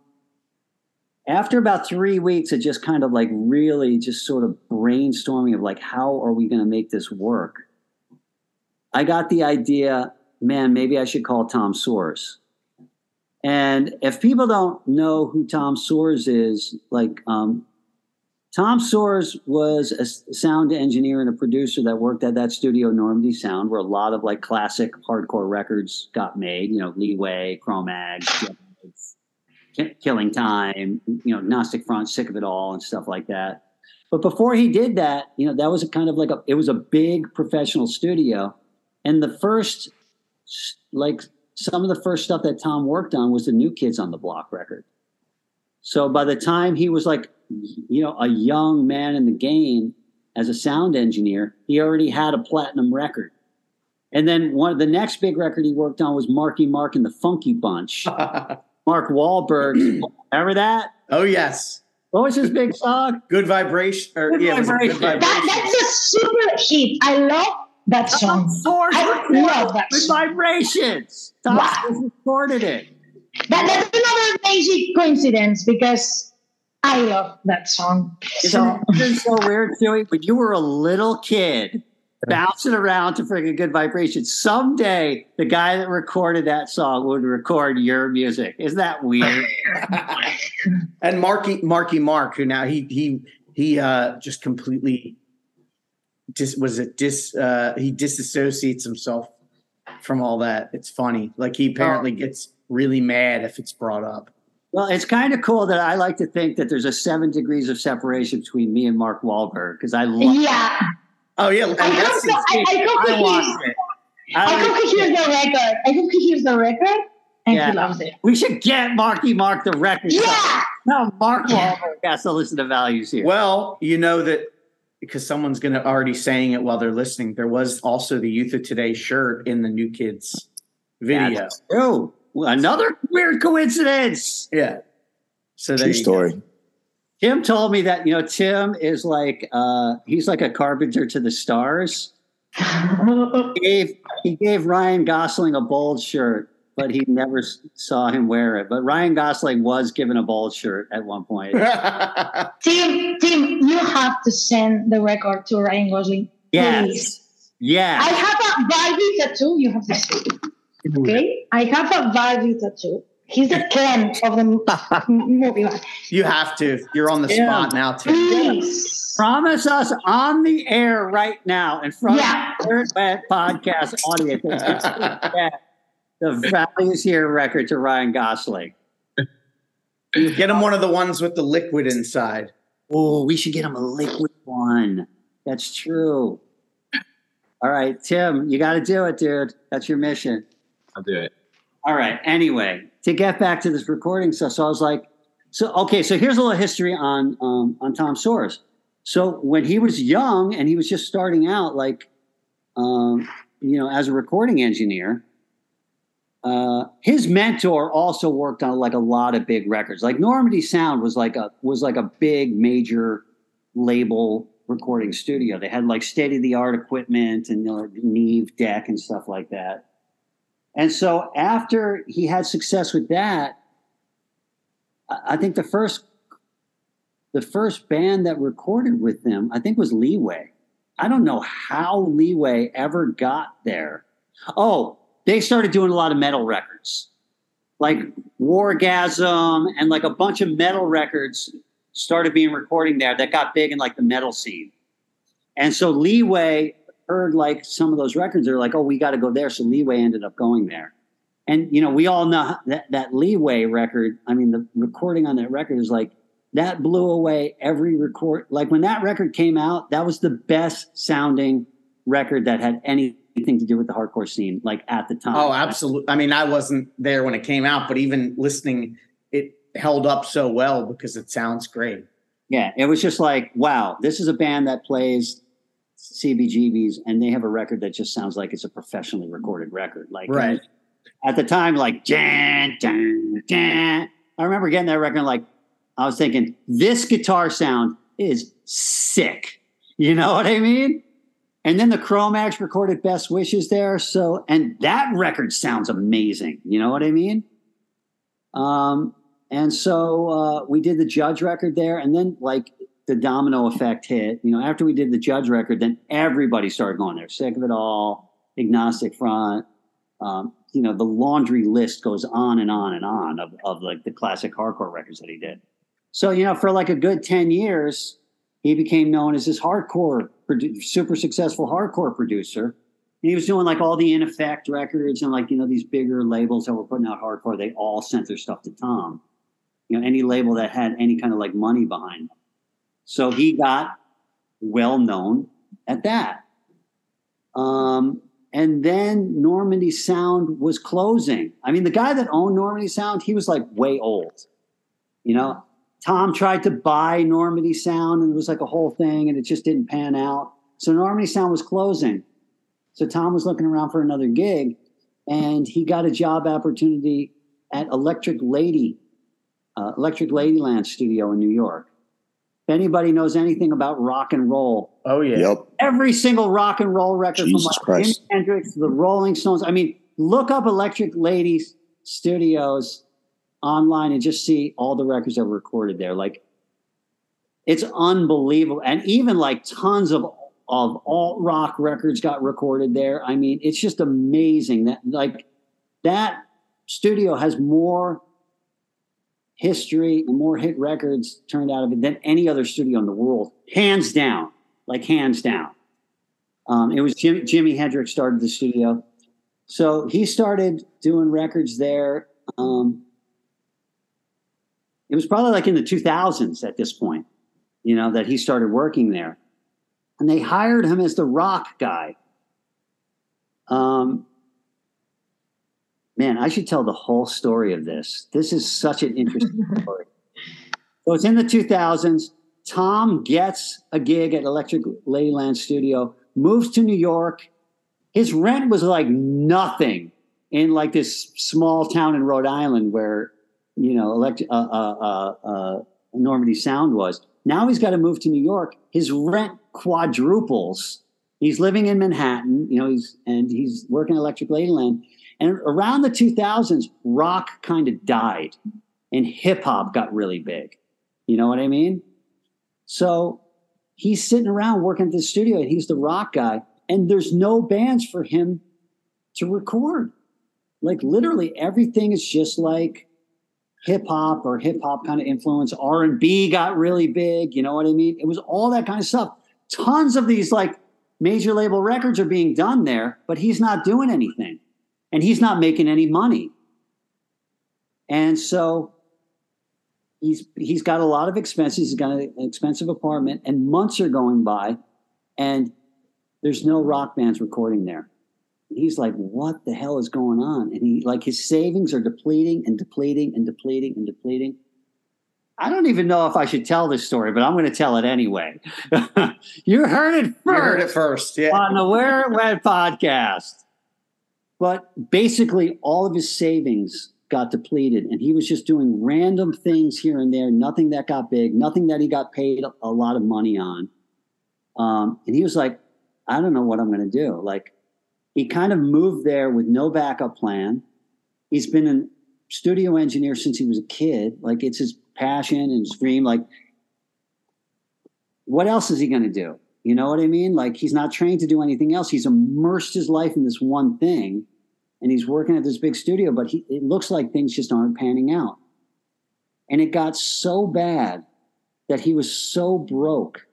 after about three weeks of just kind of like really just sort of brainstorming of like how are we going to make this work? I got the idea man maybe i should call tom soares. And if people don't know who tom soares is like um, tom soares was a sound engineer and a producer that worked at that studio normandy sound where a lot of like classic hardcore records got made you know leeway Cro-Mag Killing Time, you know, Gnostic Front, Sick of It All, and stuff like that. But before he did that, you know, that was a kind of like a, it was a big professional studio. And the first, like, some of the first stuff that Tom worked on was the New Kids on the Block record. So by the time he was like, you know, a young man in the game as a sound engineer, he already had a platinum record. And then one of the next big record he worked on was Marky Mark and the Funky Bunch. Mark Wahlberg. Remember that? oh yes, What was his big song? good vibration. Or Good yeah, it was a good vibration. vibration. That, that's a super hit. I love that song. Source I love that with song. vibrations. Tom Wow. Recorded it. That, that's another amazing coincidence because I love that song. Isn't So it isn't it so weird, Joey? When you were a little kid bouncing around to freaking good vibrations, someday the guy that recorded that song would record your music. Isn't that weird? and Marky Marky Mark, who now he he he uh just completely dis was it dis uh he disassociates himself from all that. It's funny. Like he apparently gets really mad if it's brought up. Well, it's kind of cool that I like to think that there's a seven degrees of separation between me and Mark Wahlberg because I love yeah, Oh yeah, and I that's hope, so. I, I hope I um, he watched hears. it. I I hope he hears the record. I hope he hears the record and Yeah. he loves it. we should get Marky Mark the record. Yeah, No, Mark Wahlberg has to listen to values here. well, you know that because someone's gonna already saying it while they're listening. There was also the Youth of Today shirt in the New Kids video. Oh, Another weird coincidence. Yeah. So there True story. go. Story. Tim told me that you know Tim is like uh, he's like a carpenter to the stars. He gave he gave Ryan Gosling a bold shirt, but he never saw him wear it. But Ryan Gosling was given a bold shirt at one point. Tim, Tim, you have to send the record to Ryan Gosling. Yes. Please. I have a Barbie tattoo. You have to see. Okay, I have a Barbie tattoo. He's the Ken of the movie. you have to. You're on the Yeah. spot now, Tim. Please. promise us on the air right now in front Yeah. of the Third Wet podcast audience that the values here record to Ryan Gosling. Get him one of the ones with the liquid inside. Oh, we should get him a liquid one. That's true. All right, Tim, you got to do it, dude. That's your mission. I'll do it. All right. Anyway, to get back to this recording stuff, so I was like, so okay, so here's a little history on um, on Tom Soares. So when he was young and he was just starting out, like, um, you know, as a recording engineer, uh, his mentor also worked on like a lot of big records. Like Normandy Sound was like a was like a big major label recording studio. They had like state of the art equipment and you know, Neve deck and stuff like that. And so after he had success with that, I think the first the first band that recorded with them, I think was Leeway. I don't know how Leeway ever got there. Oh, they started doing a lot of metal records. Like Wargasm and like a bunch of metal records started being recording there that got big in like the metal scene. And so Leeway heard like some of those records. They're like, oh, we got to go there. So Leeway ended up going there. And you know, we all know that that Leeway record. I mean, the recording on that record is like that blew away every record. Like when that record came out, that was the best sounding record that had anything to do with the hardcore scene, like at the time. Oh, absolutely. I mean, I wasn't there when it came out, but even listening, it held up so well because it sounds great. Yeah, it was just like, wow, this is a band that plays CBGBs and they have a record that just sounds like it's a professionally recorded record. Like Right. at the time, like. I remember getting that record, like I was thinking, this guitar sound is sick. You know what I mean? And then the Cro-Mags recorded Best Wishes there. So, and that record sounds amazing. You know what I mean? Um, and so uh, we did the Judge record there, and then like the domino effect hit. You know, after we did the Judge record, then everybody started going there. Sick of it all, Agnostic Front. Um, you know, the laundry list goes on and on and on of, of like the classic hardcore records that he did. So, you know, for like a good 10 years, he became known as this hardcore, super successful hardcore producer. And he was doing like all the In Effect records and like, you know, these bigger labels that were putting out hardcore, they all sent their stuff to Tom. You know, any label that had any kind of like money behind. So he got well known at that. Um, and then Normandy Sound was closing. I mean, the guy that owned Normandy Sound, he was like way old. You know, Tom tried to buy Normandy Sound and it was like a whole thing and it just didn't pan out. So Normandy Sound was closing. So Tom was looking around for another gig and he got a job opportunity at Electric Lady, uh, Electric Ladyland studio in New York. If anybody knows anything about rock and roll, Oh yeah. Yep. every single rock and roll record Jesus from like Jimi Christ. Hendrix, the Rolling Stones. I mean, look up Electric Ladies Studios online and just see all the records that were recorded there. Like, it's unbelievable, and even like tons of of alt rock records got recorded there. I mean, it's just amazing that like that studio has more history and more hit records turned out of it than any other studio in the world, hands down like hands down. Um, it was Jim, Jimi Hendrix started the studio, so he started doing records there. Um, it was probably like in the 2000s at this point, you know, that he started working there, and they hired him as the rock guy. Um, man, I should tell the whole story of this. This is such an interesting story. So it's in the 2000s. Tom gets a gig at Electric Ladyland Studio, moves to New York. His rent was like nothing in like this small town in Rhode Island where, you know, elect- uh, uh, uh, uh, Normandy Sound was. Now he's got to move to New York. His rent quadruples. He's living in Manhattan, you know, he's and he's working at Electric Ladyland. And around the 2000s, rock kind of died and hip hop got really big. You know what I mean? So he's sitting around working at the studio and he's the rock guy, and there's no bands for him to record. Like literally everything is just like hip hop or hip hop kind of influence. R and B got really big. You know what I mean? It was all that kind of stuff. Tons of these like major label records are being done there, but he's not doing anything, and he's not making any money. And so he's he's got a lot of expenses. He's got an expensive apartment, and months are going by, and there's no rock bands recording there. And he's like, "What the hell is going on?" And he like his savings are depleting and depleting and depleting and depleting. I don't even know if I should tell this story, but I'm going to tell it anyway. you heard it first. You heard it first. Yeah. on the Where It Went podcast. But basically, all of his savings got depleted, and he was just doing random things here and there, nothing that got big, nothing that he got paid a lot of money on. Um, and he was like, I don't know what I'm going to do. Like, he kind of moved there with no backup plan. He's been a studio engineer since he was a kid. Like, it's his passion and his dream. Like, what else is he going to do? You know what I mean? Like he's not trained to do anything else. He's immersed his life in this one thing, and he's working at this big studio. But he, it looks like things just aren't panning out. And it got so bad that he was so broke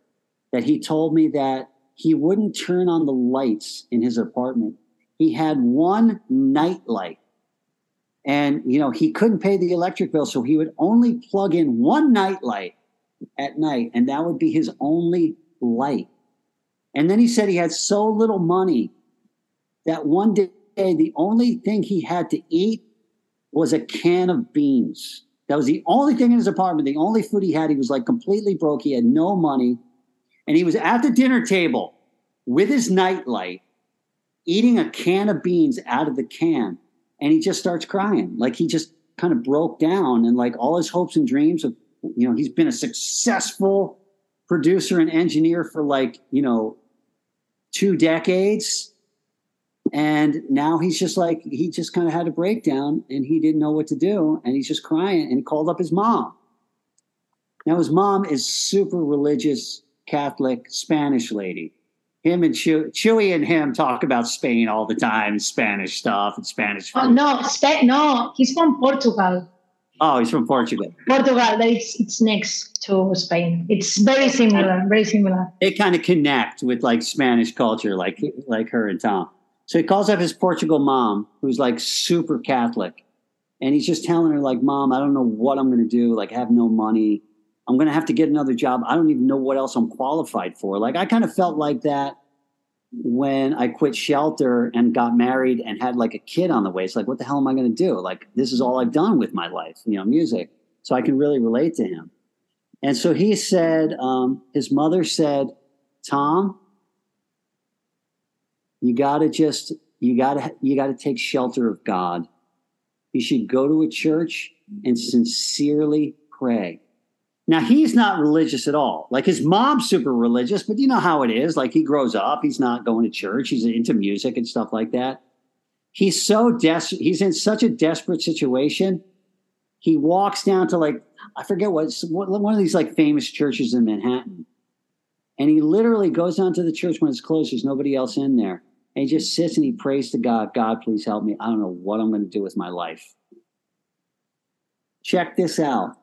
that he told me that he wouldn't turn on the lights in his apartment. He had one night light. And you know, he couldn't pay the electric bill, so he would only plug in one night light at night, and that would be his only light. And then he said he had so little money that one day the only thing he had to eat was a can of beans. That was the only thing in his apartment. The only food he had. He was like completely broke. He had no money. And he was at the dinner table with his nightlight, eating a can of beans out of the can. And he just starts crying. Like he just kind of broke down and like all his hopes and dreams of, you know, he's been a successful producer and engineer for like, you know, two decades and now he's just like, he just kind of had a breakdown and he didn't know what to do. And he's just crying and he called up his mom. Now, his mom is super religious, Catholic, Spanish lady. Him and Chew- Chui and him talk about Spain all the time, Spanish stuff and Spanish. Oh, no, Spa- no, he's from Portugal. Oh, he's from Portugal. Portugal, it's, it's next to Spain. It's very similar, very similar. They kind of connect with like Spanish culture, like like her and Tom. So he calls up his Portugal mom, who's like super Catholic. And he's just telling her, like, Mom, I don't know what I'm going to do. Like, I have no money. I'm going to have to get another job. I don't even know what else I'm qualified for. Like, I kind of felt like that when I quit shelter and got married and had like a kid on the way. It's like, what the hell am I going to do? Like, this is all I've done with my life, you know, music. So I can really relate to him. And so he said, um, his mother said, Tom, you got to just you got to you got to take shelter of god. You should go to a church and sincerely pray. Now he's not religious at all. Like his mom's super religious but you know how it is. Like he grows up. He's not going to church. He's into music and stuff like that. He's so desperate he's in such a desperate situation. He walks down to like i forget what one of these like famous churches in manhattan. And he literally goes down to the church when it's closed. There's nobody else in there and he just sits and he prays to God, God, please help me. I don't know what I'm going to do with my life. Check this out.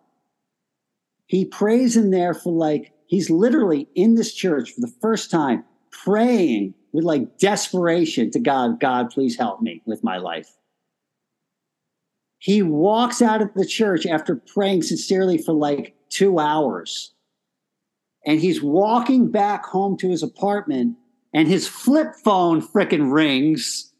He prays in there for like, he's literally in this church for the first time, praying with like desperation to God, God, please help me with my life. He walks out of the church after praying sincerely for like two hours. And he's walking back home to his apartment and his flip phone fricking rings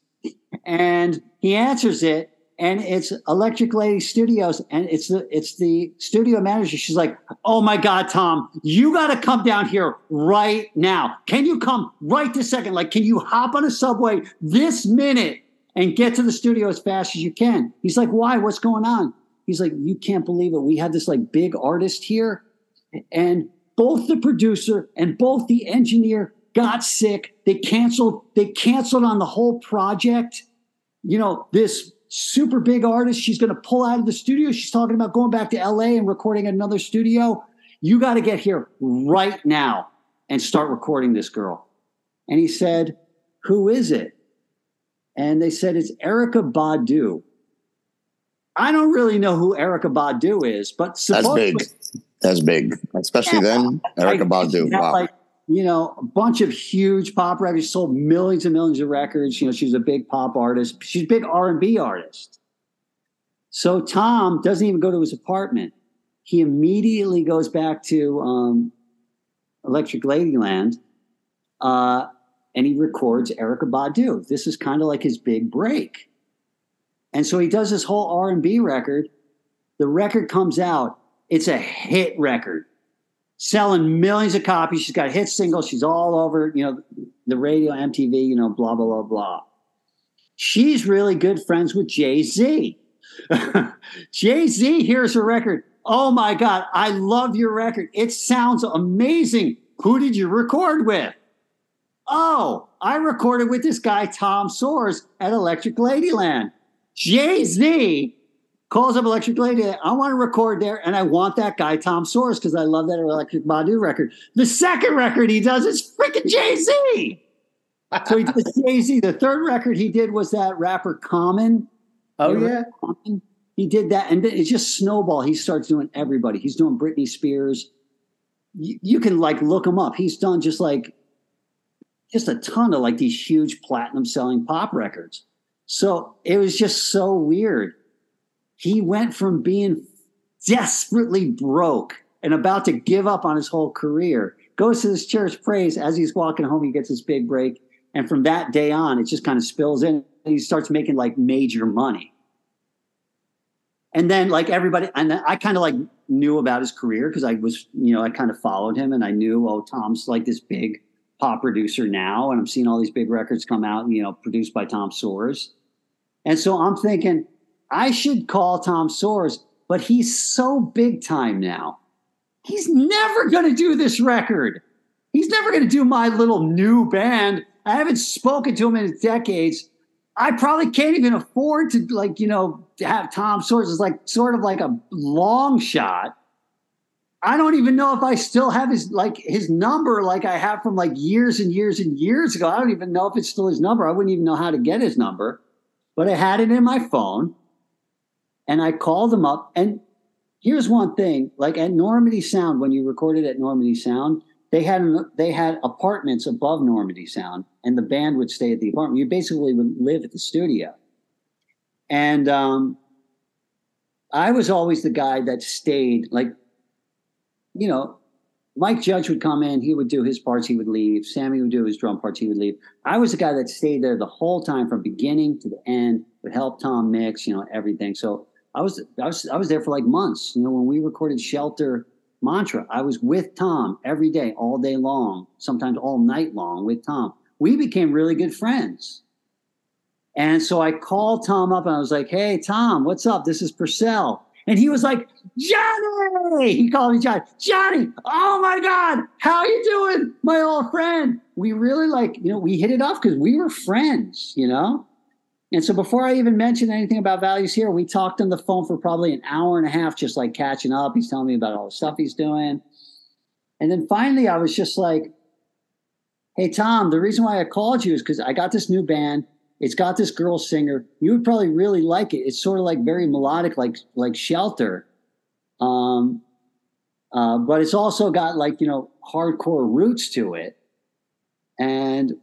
and he answers it and it's electric lady studios and it's the it's the studio manager. She's like oh my god tom you got to come down here right now. Can you come right this second? Like can you hop on a subway this minute and get to the studio as fast as you can? He's like why? What's going on? He's like you can't believe it. We have this like big artist here and both the producer and both the engineer got sick. They canceled. They canceled on the whole project. You know, this super big artist, she's going to pull out of the studio. She's talking about going back to LA and recording another studio. You got to get here right now and start recording this girl. And he said, Who is it? And they said, It's Erykah Badu. I don't really know who Erykah Badu is, but that's big. That's big, especially yeah, then. Erykah Badu. Wow. Like you know, a bunch of huge pop records, sold millions and millions of records. You know, she's a big pop artist. She's a big R and B artist. So Tom doesn't even go to his apartment. He immediately goes back to um, Electric Ladyland, uh, and he records Erykah Badu. This is kind of like his big break. And so he does this whole R and B record. The record comes out. It's a hit record selling millions of copies. She's got hit singles. She's all over, you know, the radio, MTV, you know, blah, blah, blah, blah. She's really good friends with Jay Z. Jay Z hears her record. Oh my God, I love your record. It sounds amazing. Who did you record with? Oh, I recorded with this guy, Tom Soares, at Electric Ladyland. Jay Z calls up Electric Lady. I want to record there, and I want that guy Tom Soares because I love that Electric Badu record. The second record he does is freaking Jay Z. so he does Jay Z. The third record he did was that rapper Common. Oh yeah, Common? he did that, and it just snowball. He starts doing everybody. He's doing Britney Spears. You, you can like look him up. He's done just like just a ton of like these huge platinum selling pop records. So it was just so weird he went from being desperately broke and about to give up on his whole career. Goes to this church, prays. As he's walking home, he gets his big break. And from that day on, it just kind of spills in. And he starts making like major money. And then, like everybody, and I kind of like knew about his career because I was, you know, I kind of followed him and I knew, oh, Tom's like this big pop producer now. And I'm seeing all these big records come out, you know, produced by Tom Soares. And so I'm thinking, I should call Tom Soares, but he's so big time now. He's never going to do this record. He's never going to do my little new band. I haven't spoken to him in decades. I probably can't even afford to like, you know, have Tom Soares is like sort of like a long shot. I don't even know if I still have his like his number like I have from like years and years and years ago. I don't even know if it's still his number. I wouldn't even know how to get his number. But I had it in my phone and I called them up. And here's one thing like at Normandy Sound, when you recorded at Normandy Sound, they had they had apartments above Normandy Sound, and the band would stay at the apartment. You basically would live at the studio, and um, I was always the guy that stayed. Like, you know, Mike Judge would come in, he would do his parts, he would leave. Sammy would do his drum parts, he would leave. I was the guy that stayed there the whole time from beginning to the end, would help Tom mix, you know, everything. So I was I was I was there for like months. You know, when we recorded Shelter Mantra, I was with Tom every day, all day long, sometimes all night long with Tom. We became really good friends. And so I called Tom up and I was like, "Hey, Tom, what's up? This is Porcell." And he was like, "Johnny!" He called me Johnny. Johnny, oh my God, how you doing, my old friend? We really like, you know, we hit it off because we were friends, you know. And so before I even mentioned anything about values here, we talked on the phone for probably an hour and a half, just like catching up. He's telling me about all the stuff he's doing. And then finally, I was just like, hey, Tom, the reason why I called you is because I got this new band. It's got this girl singer. You would probably really like it. It's sort of like very melodic, like like Shelter. Um, uh, but it's also got like, you know, hardcore roots to it. And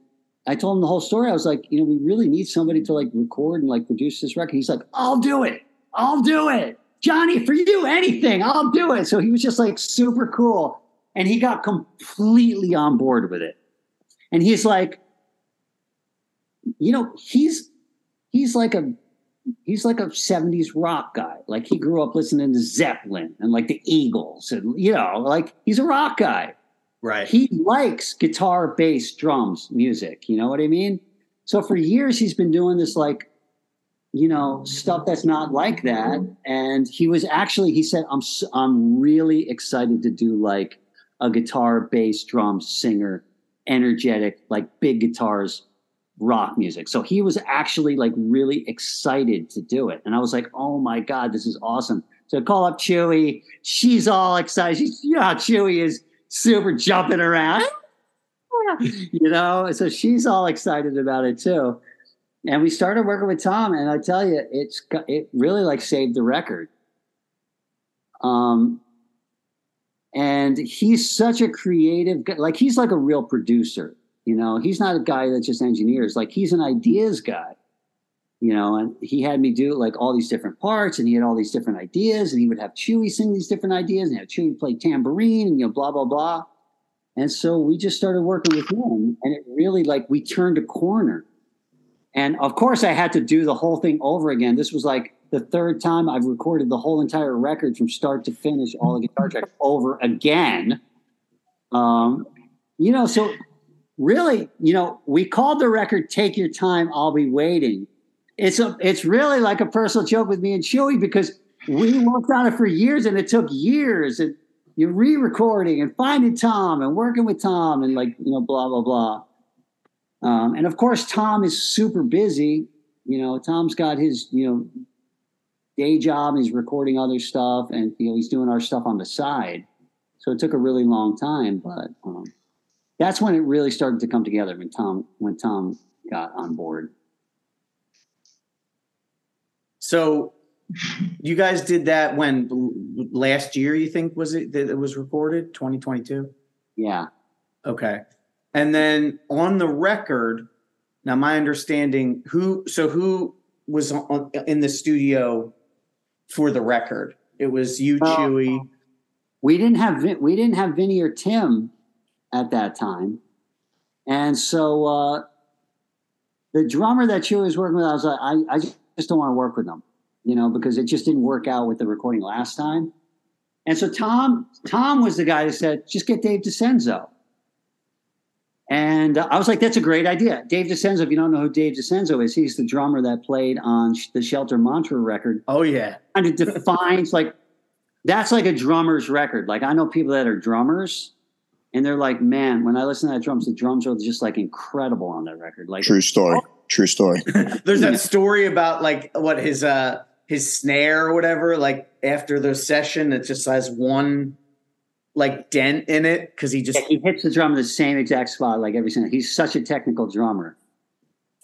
I told him the whole story. I was like, you know, we really need somebody to like record and like produce this record. He's like, I'll do it. I'll do it. Johnny, for you, anything, I'll do it. So he was just like super cool. And he got completely on board with it. And he's like, you know, he's he's like a he's like a 70s rock guy. Like he grew up listening to Zeppelin and like the Eagles and you know, like he's a rock guy. Right. He likes guitar, bass, drums, music. You know what I mean? So for years he's been doing this like, you know, stuff that's not like that. And he was actually, he said, I'm I'm really excited to do like a guitar, bass, drums, singer, energetic, like big guitars, rock music. So he was actually like really excited to do it. And I was like, oh my God, this is awesome. So I call up Chui. She's all excited. She's, you know how Chui is super jumping around. you know, so she's all excited about it too. And we started working with Tom, and I tell you, it's it really like saved the record. Um, and he's such a creative guy. Like he's like a real producer. You know, he's not a guy that just engineers. Like he's an ideas guy. You know, and he had me do like all these different parts, and he had all these different ideas, and he would have Chui sing these different ideas, and have Chui play tambourine, and you know, blah blah blah. And so we just started working with him, and it really like we turned a corner. And of course, I had to do the whole thing over again. This was like the third time I've recorded the whole entire record from start to finish, all the guitar tracks over again. Um, you know, so really, you know, we called the record "Take Your Time, I'll Be Waiting." It's a it's really like a personal joke with me and Chui because we worked on it for years and it took years and you're re-recording and finding Tom and working with Tom and like you know blah blah blah. Um, and of course, Tom is super busy. You know, Tom's got his you know day job. He's recording other stuff, and you know he's doing our stuff on the side. So it took a really long time, but um, that's when it really started to come together when Tom when Tom got on board. So you guys did that when last year you think was it that it was recorded? 2022 yeah. Okay. And then on the record now my understanding who so who was on, in the studio for the record? It was you uh, Chui. we didn't have Vin- we didn't have Vinny or Tim at that time, and so uh, the drummer that Chui was working with, I was like, I, I just don't want to work with them, you know, because it just didn't work out with the recording last time. And so Tom Tom was the guy that said, just get Dave DiCenzo. And uh, I was like, that's a great idea. Dave DiCenzo, if you don't know who Dave DiCenzo is, he's the drummer that played on the Shelter Mantra record. Oh yeah. And it defines like that's like a drummer's record. Like I know people that are drummers and they're like, man, when I listen to that drums, the drums are just like incredible on that record. Like True story. True story. There's that story about like what his uh his snare or whatever, like after the session, it just has one like dent in it because he just Yeah, he hits the drum in the same exact spot like every single. He's such a technical drummer,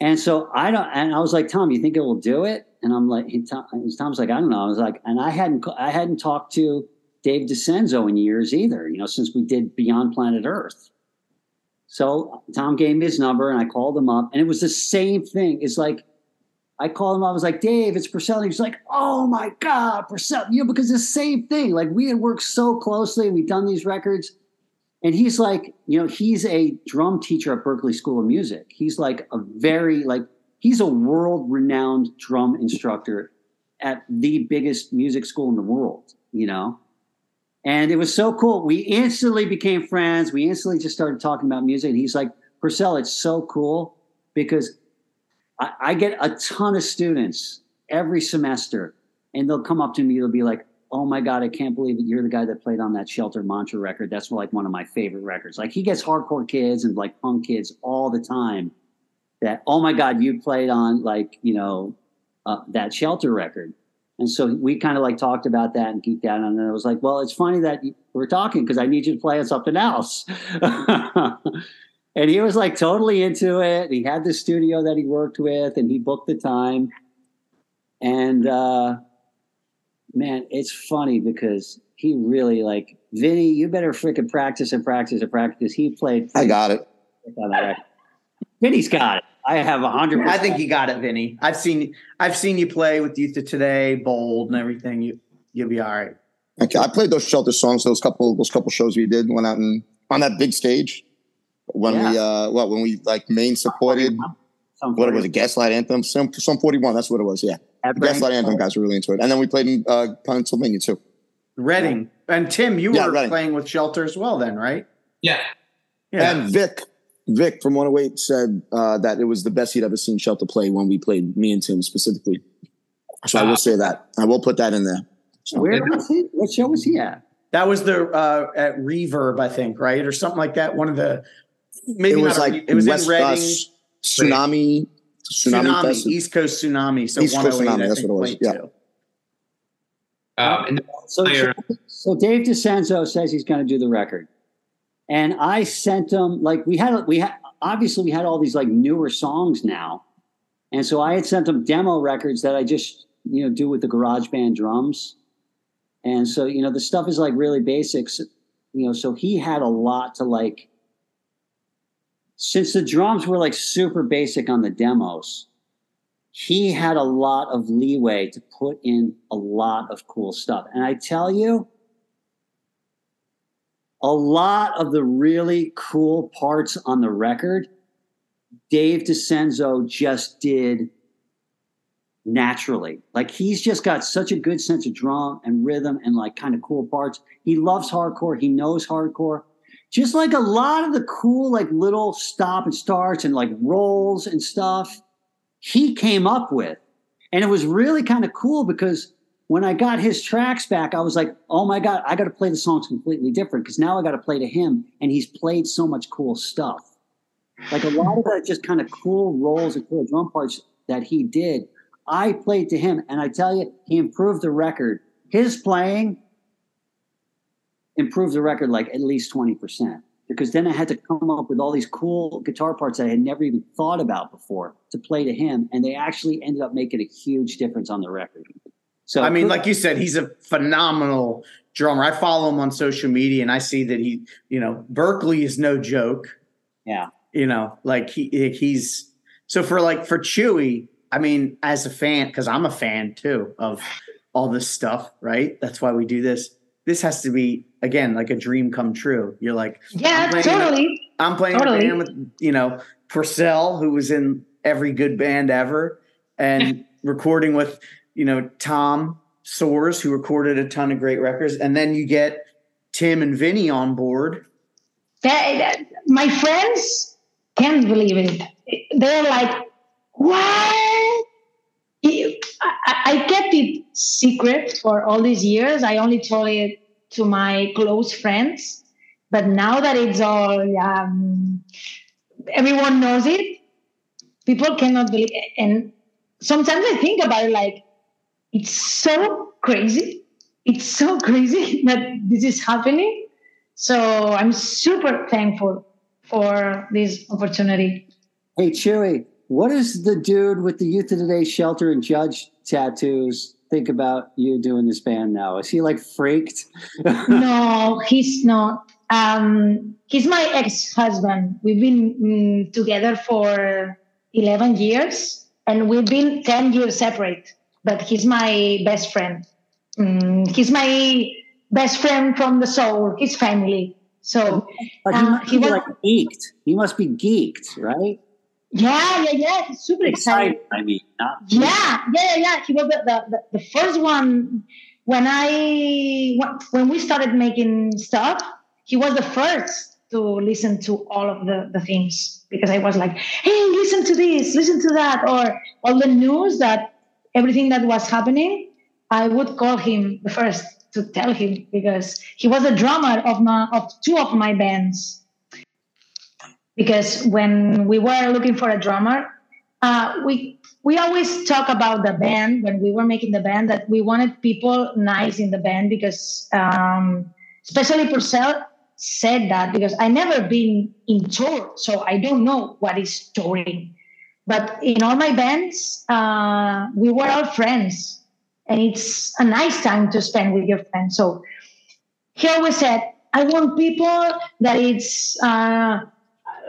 and so I don't. And I was like, Tom, you think it will do it? And I'm like, he, Tom, Tom's like, I don't know. I was like, and I hadn't, I hadn't talked to Dave DiCenzo in years either. You know, since we did Beyond Planet Earth. So Tom gave me his number, and I called him up, and it was the same thing. It's like. I called him. Up. I was like, Dave, it's Porcell. He's like, Oh my God, Porcell. You know, because the same thing. Like we had worked so closely. We've done these records. And he's like, you know, he's a drum teacher at Berklee School of Music. He's like a very like he's a world renowned drum instructor at the biggest music school in the world, you know. And it was so cool. We instantly became friends. We instantly just started talking about music. And he's like, Porcell, it's so cool because I, I get a ton of students every semester, and they'll come up to me. They'll be like, "Oh my god, I can't believe that you're the guy that played on that Shelter Mantra record. That's like one of my favorite records." Like he gets hardcore kids and like punk kids all the time. That oh my god, you played on like you know uh, that Shelter record. And so we kind of like talked about that and geeked out on it. And I was like, well, it's funny that we're talking because I need you to play on something else. and he was like totally into it. He had the studio that he worked with and he booked the time. And uh, man, it's funny because he really like Vinny, you better freaking practice and practice and practice. He played I got it. Vinny's got it. I have a hundred I think you got it, Vinny. I've seen I've seen you play with Youth of Today, Bold, and everything. You you'll be all right. Okay, I played those shelter songs. Those couple, those couple shows we did. Went out and on that big stage when we, uh, what when we like main supported. What it was it? Gaslight Anthem. Some some forty one. That's what it was. Yeah, Gaslight Anthem guys were really into it. And then we played in uh, Pennsylvania too. Reading and Tim, you Yeah, were Reading. playing with Shelter as well, then, right? Yeah. Yeah. And Vic, Vic from 108 said uh, that it was the best he'd ever seen Shelter play when we played, me and Tim specifically. So I will say that. I will put that in there. So, Where was he? What show was he at? That was the uh, at Reverb, I think, right, or something like that. One of the maybe it was not a like Re- it was West in Reading. Us, Tsunami, Tsunami, Tsunami, Fest. East Coast Tsunami. So East Coast 108, Tsunami, I that's think, what it was, yeah. Um, So, so Dave DiCenzo says he's going to do the record, and I sent them like we had we had obviously we had all these like newer songs now, and so I had sent them demo records that I just you know do with the GarageBand drums, and so you know the stuff is like really basics, you know. So he had a lot to like. Since the drums were like super basic on the demos, he had a lot of leeway to put in a lot of cool stuff. And I tell you, a lot of the really cool parts on the record, Dave DiCenzo just did naturally. Like he's just got such a good sense of drum and rhythm and like kind of cool parts. He loves hardcore. He knows hardcore. Just like a lot of the cool, like little stop and starts and like rolls and stuff he came up with. And it was really kind of cool because when I got his tracks back, I was like, oh my God, I got to play the songs completely different because now I got to play to him. And he's played so much cool stuff. Like a lot of that just kind of cool rolls and cool drum parts that he did, I played to him. And I tell you, he improved the record. His playing improved the record like at least 20% because then I had to come up with all these cool guitar parts that I had never even thought about before to play to him, and they actually ended up making a huge difference on the record. So I mean, like you said, he's a phenomenal drummer. I follow him on social media, and I see that he, you know, Berklee is no joke. yeah, You know, like he he's so for like for Chui. I mean, as a fan, because I'm a fan too of all this stuff, right? That's why we do this. this has to be again like a dream come true. You're like, Yeah, I'm playing, totally. I'm playing Totally. a band with you know Porcell, who was in every good band ever, and recording with you know Tom Soares, who recorded a ton of great records, and then you get Tim and Vinny on board. That, that- my friends can't believe it. They're like, what? I, I- kept it secret for all these years. I only told it to my close friends. But now that it's all, um, everyone knows it, people cannot believe it. And sometimes I think about it like, it's so crazy. It's so crazy that this is happening. So I'm super thankful for this opportunity. Hey, Chui, what does the dude with the Youth of Today shelter and judge tattoos think about you doing this band now? Is he like freaked? no, he's not. Um, he's my ex-husband. We've been mm, together for 11 years, and we've been 10 years separate. But he's my best friend. Mm, he's my best friend from the soul. His family. So But he Uh, must he be was- like geeked. He must be geeked, right? yeah, yeah, yeah. He's super excited. Excited, I mean, not Yeah, yeah, yeah, yeah. He was the, the, the, first one when I when- when we started making stuff. He was the first to listen to all of the, the things because I was like, hey, listen to this, listen to that, or all the news that everything that was happening. I would call him the first to tell him because he was a drummer of my of two of my bands. Because when we were looking for a drummer, uh, we we always talk about the band when we were making the band that we wanted people nice in the band because um, especially Porcell said that because I never been in tour, so I don't know what is touring. But in all my bands, uh, we were all friends, and it's a nice time to spend with your friends. So he always said, "I want people that it's uh,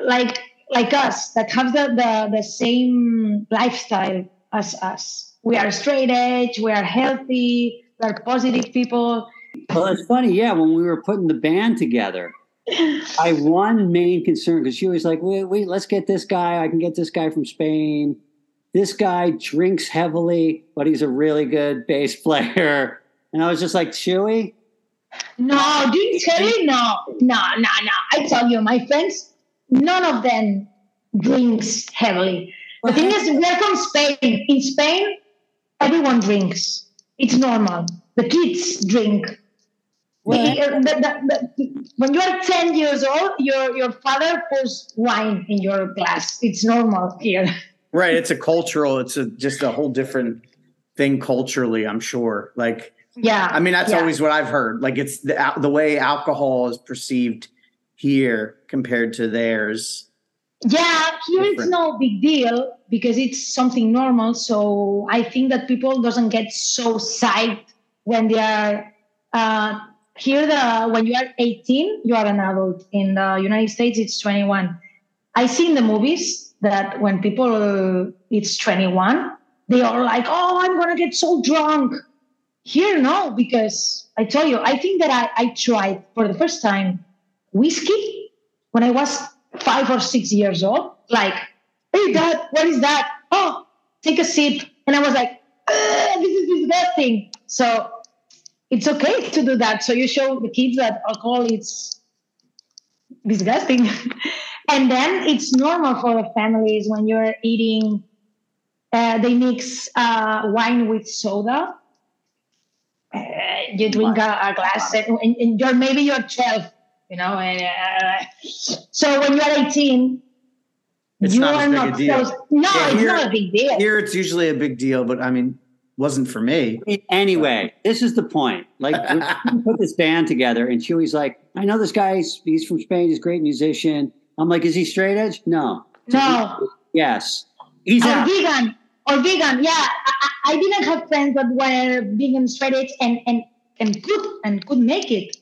like like us that have the, the the same lifestyle as us. We are straight edge. We are healthy. We are positive people. Well, it's funny, yeah. When we were putting the band together, I one main concern because she was like, "Wait, wait, let's get this guy. I can get this guy from Spain. This guy drinks heavily, but he's a really good bass player." And I was just like, "Chui, No, didn't tell you? No, no, no, no. I tell you, my friends, none of them drinks heavily. The thing is, we're from Spain. In Spain, everyone drinks. It's normal. The kids drink. The- the- the- when you are 10 years old, your, your father pours wine in your glass. It's normal here. Right. It's a cultural, it's a just a whole different thing culturally, I'm sure. Like, Yeah. I mean, that's yeah. always what I've heard. Like, it's the, the way alcohol is perceived here compared to theirs. Yeah, here it's no big deal because it's something normal. So I think that people doesn't get so psyched when they are uh, here. The when you are 18, you are an adult. In the United States, it's 21. I see in the movies that when people it's 21, they are like, "Oh, I'm gonna get so drunk." Here, no, because I tell you, I think that I, I tried for the first time whiskey when I was five or six years old. Like, hey, dad, what is that? Oh, take a sip. And I was like, "Ugh, this is disgusting. So it's okay to do that. So you show the kids that alcohol is disgusting. and then it's normal for the families when you're eating, uh, they mix uh, wine with soda. Uh, you drink a, a glass, and, and, you're maybe you're 12, you know. And, uh, so when you're 18, It's you not are not deal. so- no, Yeah, it's here- not a big deal. Here, it's usually a big deal, but I mean, wasn't for me. Anyway, this is the point. Like, we put this band together, and Chui's like, I know this guy. He's, he's from Spain. He's a great musician. I'm like, is he straight edge? No. no, Yes. He's or out. vegan, or vegan. Yeah, I, I I didn't have friends that were vegan straight edge and and and could and could make it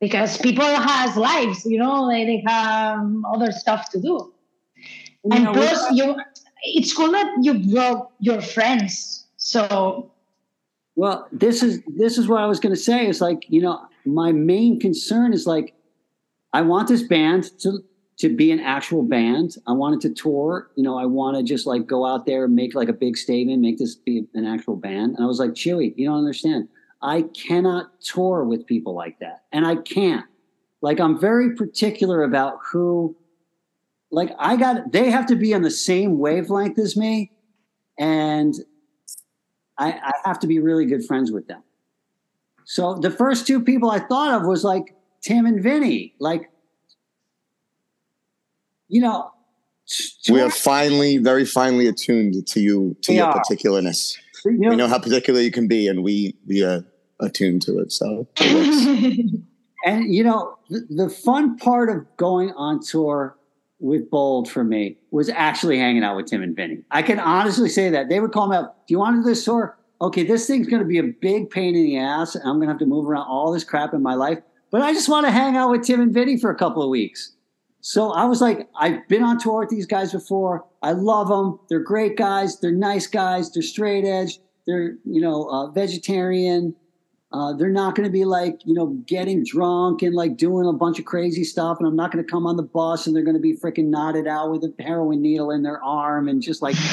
because people has lives, you know, they, they have other stuff to do. You and know, plus, you it's cool that you brought your friends. So Well, this is this is what I was going to say. It's like you know, my main concern is like, I want this band to to be an actual band. I wanted to tour. You know, I want to just like go out there and make like a big statement, make this be an actual band. And I was like, Chui, you don't understand. I cannot tour with people like that, and I can't. Like, I'm very particular about who. Like, I got. They have to be on the same wavelength as me, and I, I have to be really good friends with them. So the first two people I thought of was like Tim and Vinny. Like, you know, we are finally, very finely attuned to you, to your are. particularness. you know, We know how particular you can be, and we we are attuned to it. So it and you know, the, the fun part of going on tour with Bold for me was actually hanging out with Tim and Vinny. I can honestly say that they would call me up. Do you want to do this tour? Okay, this thing's going to be a big pain in the ass. I'm going to have to move around all this crap in my life, but I just want to hang out with Tim and Vinny for a couple of weeks. So I was like, I've been on tour with these guys before. I love them. They're great guys. They're nice guys. They're straight edge. They're you know uh, vegetarian. Uh, they're not going to be like you know getting drunk and like doing a bunch of crazy stuff. And I'm not going to come on the bus and they're going to be freaking knotted out with a heroin needle in their arm and just like.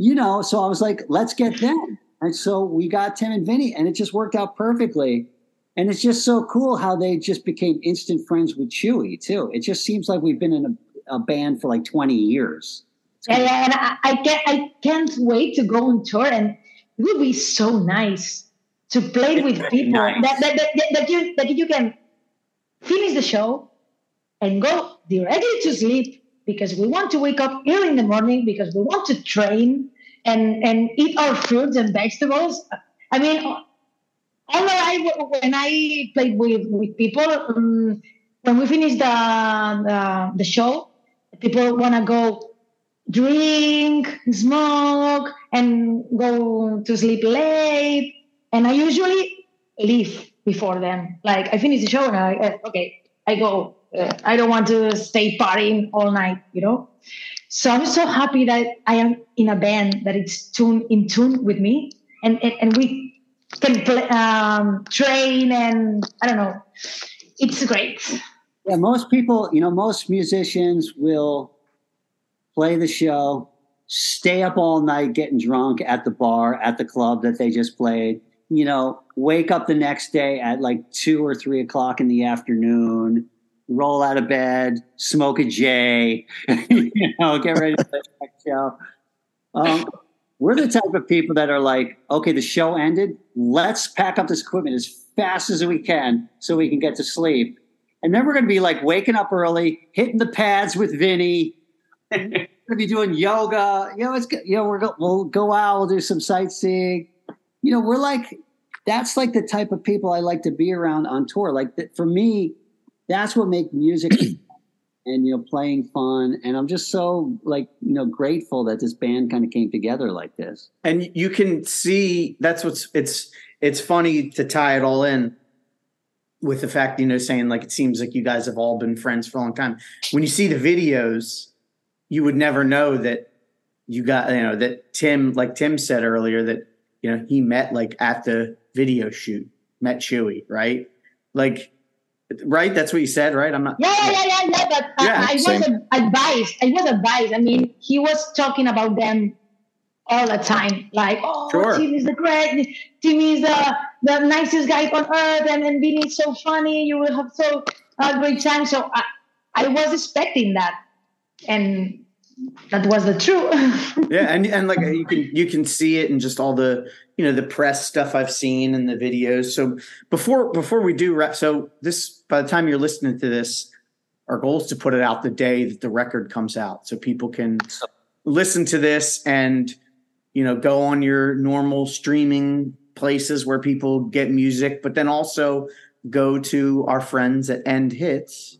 You know. So I was like, let's get them. And so we got Tim and Vinny, and it just worked out perfectly. And it's just so cool how they just became instant friends with Chui too. It just seems like we've been in a, a band for like 20 years. Yeah, yeah, and I, I can't I can't wait to go on tour and it would be so nice to play with people nice. that, that, that, that you that you can finish the show and go directly to sleep because we want to wake up early in the morning because we want to train and and eat our fruits and vegetables. I mean, all I when I played with with people um, when we finish the, the the show, people want to go drink, smoke, and go to sleep late. And I usually leave before them. Like I finish the show and I uh, okay, I go. Uh, I don't want to stay partying all night, you know. So I'm so happy that I am in a band that is tune in tune with me, and and, and we can play, um, train and I don't know. It's great. Yeah, most people, you know, most musicians will play the show, stay up all night getting drunk at the bar, at the club that they just played, you know, wake up the next day at like two or three o'clock in the afternoon, roll out of bed, smoke a J, you know, get ready for the next show. Um, we're the type of people that are like, okay, the show ended. Let's pack up this equipment as fast as we can so we can get to sleep. And then we're going to be like waking up early, hitting the pads with Vinny. we're going to be doing yoga. You know, it's. You know, we're go, we'll go out, we'll do some sightseeing. You know, we're like, that's like the type of people I like to be around on tour. Like for me, that's what makes music and you know playing fun. And I'm just so like you know grateful that this band kind of came together like this. and you can see that's what's it's it's funny to tie it all in with the fact you know saying like it seems like you guys have all been friends for a long time when you see the videos you would never know that you got you know that tim like tim said earlier that you know he met like at the video shoot met Chui right like right that's what you said right i'm not Yeah, yeah, yeah, yeah. but I- Yeah, I, was same. ad- advised. I was advised. I mean, he was talking about them all the time. Like, oh, Sure. Tim is the great. Tim is the, the nicest guy on earth, and and Vinny is so funny. You will have so a great time. So I, I was expecting that, and that was the truth. yeah and and like you can you can see it in just all the you know the press stuff i've seen and the videos so before before we do wrap so this by the time you're listening to this our goal is to put it out the day that the record comes out so people can listen to this and you know go on your normal streaming places where people get music but then also go to our friends at end hits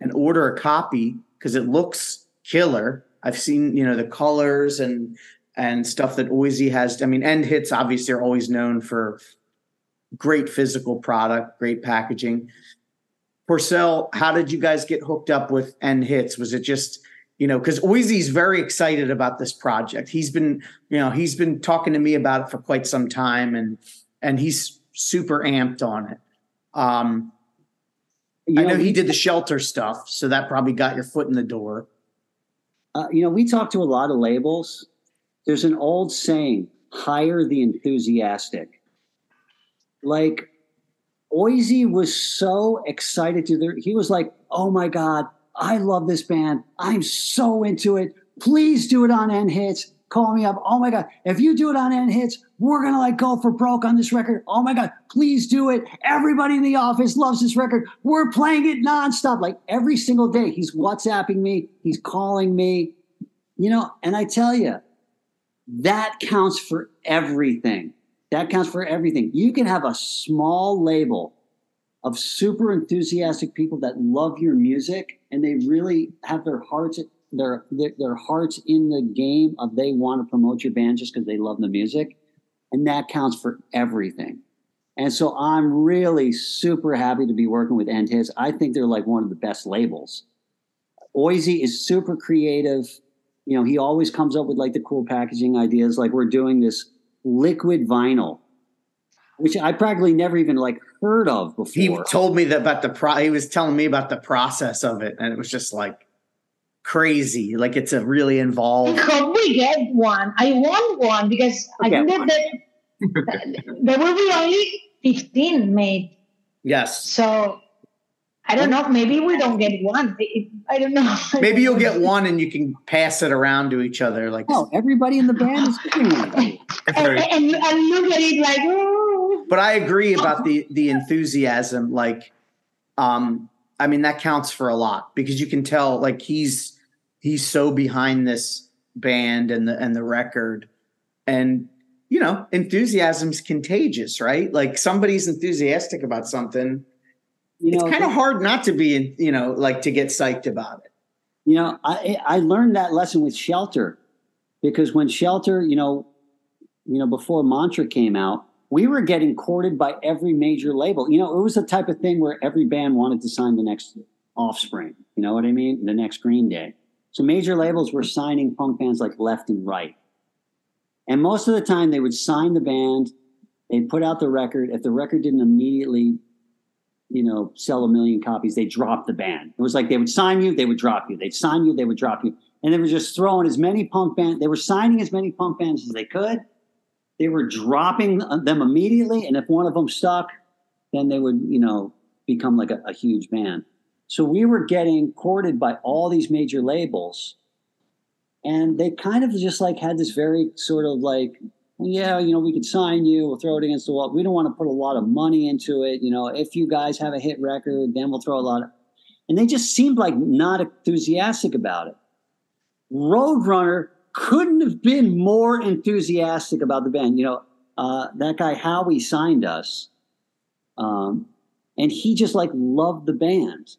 and order a copy because it looks killer i've seen you know the colors and and stuff that Oisey has. I mean, End Hits obviously are always known for great physical product, great packaging. Porcell, how did you guys get hooked up with End Hits? Was it just you know, because Oizy's very excited about this project. He's been, you know, he's been talking to me about it for quite some time, and and he's super amped on it. Um, You I know he did the shelter stuff, so that probably got your foot in the door. Uh, you know, we talk to a lot of labels. There's an old saying: hire the enthusiastic. Like Oizy was so excited to there. He was like, "Oh my god, I love this band. I'm so into it. Please do it on End Hits. Call me up. Oh my god, if you do it on End Hits, we're gonna like go for broke on this record. Oh my god, please do it. Everybody in the office loves this record. We're playing it nonstop. Like every single day, he's WhatsApping me. He's calling me. You know, and I tell you, that counts for everything. That counts for everything. You can have a small label of super enthusiastic people that love your music and they really have their hearts their their, their hearts in the game of they want to promote your band just because they love the music and that counts for everything. And so i'm really super happy to be working with End Hits i think they're like one of the best labels. Oizy is super creative. You know he always comes up with like the cool packaging ideas like we're doing this liquid vinyl which i practically never even like heard of before. He told me that about the pro. He was telling me about the process of it, and it was just like crazy. Like it's a really I involved. hope we get one. I want one because I Okay, think that there, there will be only 15 made. Yes, So I don't know. Maybe we don't get one. I don't know. maybe you'll get one, and you can pass it around to each other. Like, no everybody in the band is doing it And, and, and look at it like, oh. but I agree about the the enthusiasm. Like, um, I mean that counts for a lot because you can tell like he's he's so behind this band and the and the record, and you know enthusiasm's contagious, right? Like somebody's enthusiastic about something. you know it's kind of hard not to be, you know, like to get psyched about it. You know, I I learned that lesson with Shelter because when Shelter, you know, you know, before Mantra came out, we were getting courted by every major label. You know, it was the type of thing where every band wanted to sign the next Offspring. You know what I mean? The next Green Day. So major labels were signing punk bands like left and right. And most of the time they would sign the band, they'd put out the record. If the record didn't immediately you know, sell a million copies, they dropped the band. It was like they would sign you, they would drop you. They'd sign you, they would drop you. And they were just throwing as many punk bands, they were signing as many punk bands as they could. They were dropping them immediately. And if one of them stuck, then they would, you know, become like a, a huge band. So we were getting courted by all these major labels. And they kind of just like had this very sort of like, yeah, you know, we could sign you, we'll throw it against the wall. We don't want to put a lot of money into it. You know, if you guys have a hit record, then we'll throw a lot of. And they just seemed like not enthusiastic about it. Roadrunner couldn't have been more enthusiastic about the band. You know, uh, that guy Howie signed us, um, and he just like loved the band.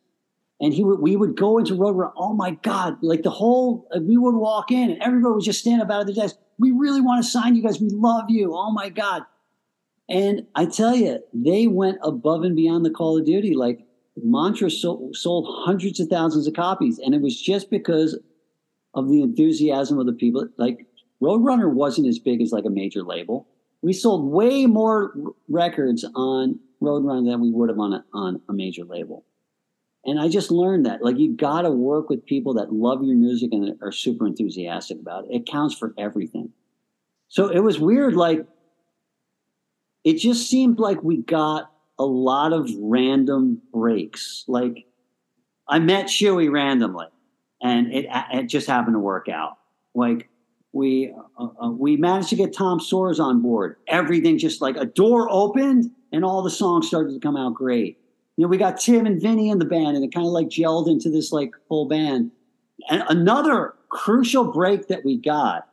And he would, we would go into Roadrunner. Oh my God! Like the whole, uh, we would walk in, and everybody would just stand up out of the desk. We really want to sign you guys. We love you. Oh my God! And I tell you, they went above and beyond the Call of Duty. Like Mantra sold, sold hundreds of thousands of copies, and it was just because of the enthusiasm of the people. Like Roadrunner wasn't as big as like a major label. We sold way more records on Roadrunner than we would have on a, on a major label. And I just learned that like you got to work with people that love your music and are super enthusiastic about it. It counts for everything. So it was weird. Like it just seemed like we got a lot of random breaks. Like I met Chui randomly, and it it just happened to work out. Like we uh, uh, we managed to get Tom Soares on board. Everything just like a door opened, and all the songs started to come out great. You know, we got Tim and Vinny in the band, and it kind of like gelled into this like full band. And another crucial break that we got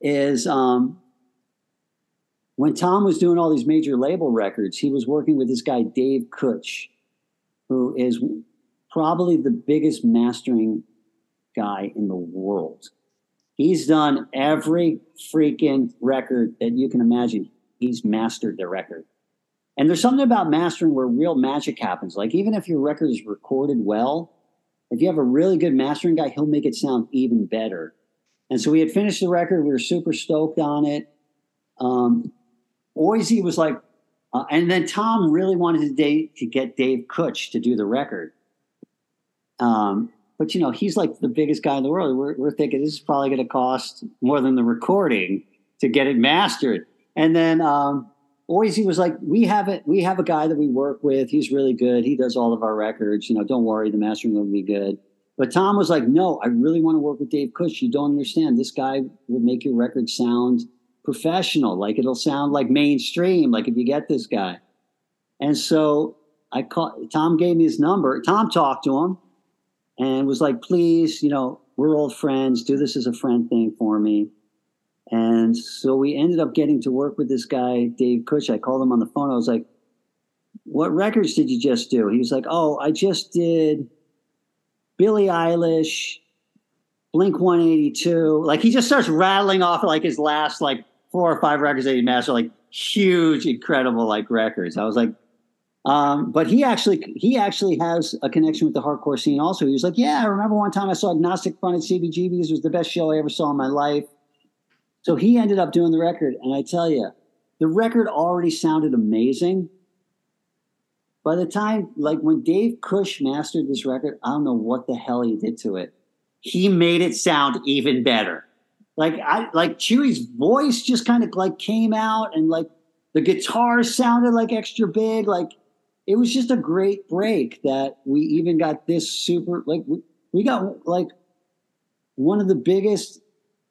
is um, when Tom was doing all these major label records, he was working with this guy, Dave Kutch, who is probably the biggest mastering guy in the world. He's done every freaking record that you can imagine. He's mastered the record. And there's something about mastering where real magic happens. Like, even if your record is recorded well, if you have a really good mastering guy, he'll make it sound even better. And so we had finished the record. We were super stoked on it. Um, Oisey was like, uh, and then Tom really wanted to, to get Dave Kutch to do the record. Um, but you know, he's like the biggest guy in the world. We're, we're thinking this is probably going to cost more than the recording to get it mastered. And then um, Oisey was like, "We have it. We have a guy that we work with. He's really good. He does all of our records. You know, don't worry, the mastering will be good." But Tom was like, "No, I really want to work with Dave Kutch. You don't understand. This guy will make your record sound professional. Like it'll sound like mainstream. Like if you get this guy." And so I called. Tom gave me his number. Tom talked to him and was like, "Please, you know, we're old friends. Do this as a friend thing for me." And so we ended up getting to work with this guy, Dave Kutch. I called him on the phone. I was like, What records did you just do? He was like, Oh, I just did Billie Eilish, Blink 182. Like he just starts rattling off like his last like four or five records that he mastered, like huge, incredible like records. I was like, um, but he actually he actually has a connection with the hardcore scene also. He was like, Yeah, I remember one time I saw Agnostic Front at CBGB's. It was the best show I ever saw in my life. So he ended up doing the record. And I tell you, the record already sounded amazing. By the time, like when Dave Kutch mastered this record, I don't know what the hell he did to it. He made it sound even better. Like I like Chui's voice just kind of like came out and like the guitar sounded like extra big. Like it was just a great break that we even got this super like we, we got like one of the biggest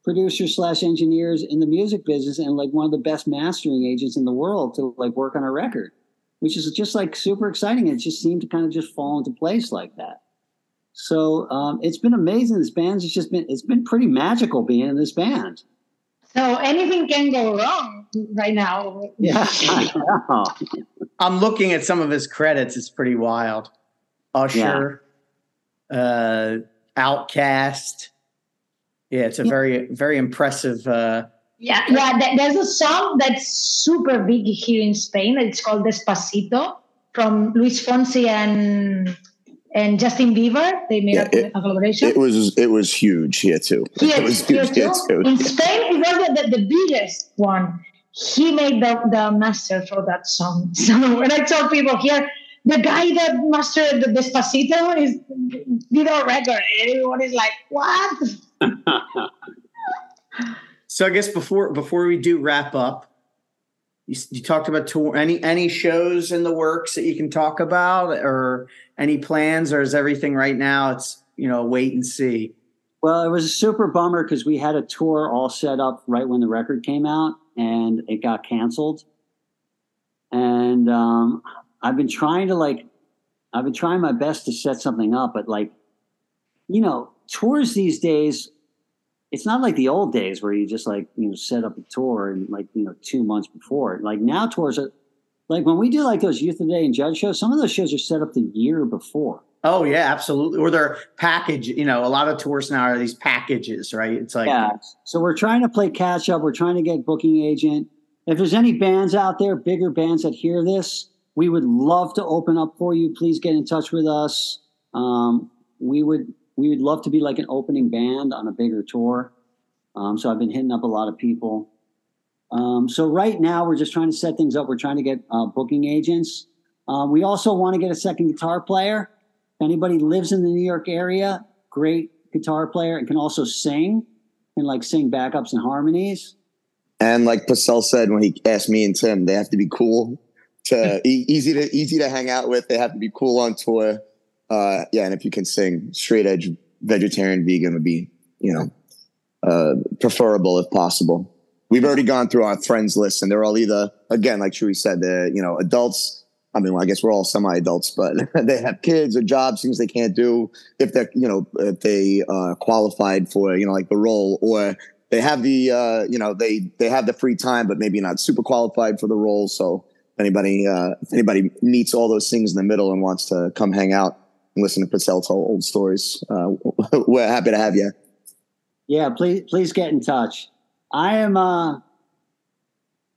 producers slash engineers in the music business and like one of the best mastering agents in the world to like work on a record, which is just like super exciting. It just seemed to kind of just fall into place like that. So um, it's been amazing. This band's it's just been it's been pretty magical being in this band. So anything can go wrong right now. Yeah, I'm looking at some of his credits. It's pretty wild. Usher, yeah. uh, OutKast, yeah, it's a very very impressive. Uh, yeah, yeah. There's a song that's super big here in Spain. It's called Despacito from Luis Fonsi and and Justin Bieber. They made yeah, a, it, a, collaboration. It was it was huge here too. Here, it was huge here too. In Spain, it was the, the biggest one. He made the, the master for that song. So when I tell people here, the guy that mastered the Despacito is did a record. Everyone is like, what? So I guess before before we do wrap up, you, you, talked about tour. Any any shows in the works that you can talk about, or any plans, or is everything right now? It's you know wait and see. Well, it was a super bummer because we had a tour all set up right when the record came out, and it got canceled. And um, I've been trying to like, I've been trying my best to set something up, but like, you know, tours these days, it's not like the old days where you just like, you know, set up a tour and like, you know, two months before. Like now tours are like when we do like those Youth of Today and Judge shows, some of those shows are set up the year before. Oh yeah, absolutely. Or they're package. You know, a lot of tours now are these packages, right? It's like yeah. So we're trying to play catch up. We're trying to get booking agent. If there's any bands out there, bigger bands that hear this, we would love to open up for you. Please get in touch with us. Um, we would we would love to be like an opening band on a bigger tour. Um, so I've been hitting up a lot of people. Um, so right now we're just trying to set things up. We're trying to get uh, booking agents. Uh, we also want to get a second guitar player. If anybody lives in the New York area, great guitar player and can also sing and like sing backups and harmonies. And like Porcell said when he asked me and Tim, they have to be cool to easy to easy to hang out with. They have to be cool on tour. Uh, yeah, and if you can sing, straight edge vegetarian vegan would be you know uh, preferable if possible. We've already gone through our friends list, and they're all either again, like Chui said, you know adults. I mean, well, I guess we're all semi-adults, but they have kids or jobs, things they can't do if they're, you know, if they uh, qualified for, you know, like the role, or they have the, uh, you know, they they have the free time, but maybe not super qualified for the role. So anybody uh, if anybody meets all those things in the middle and wants to come hang out and listen to Porcell tell old stories, uh, we're happy to have you. Yeah, please please get in touch. I am uh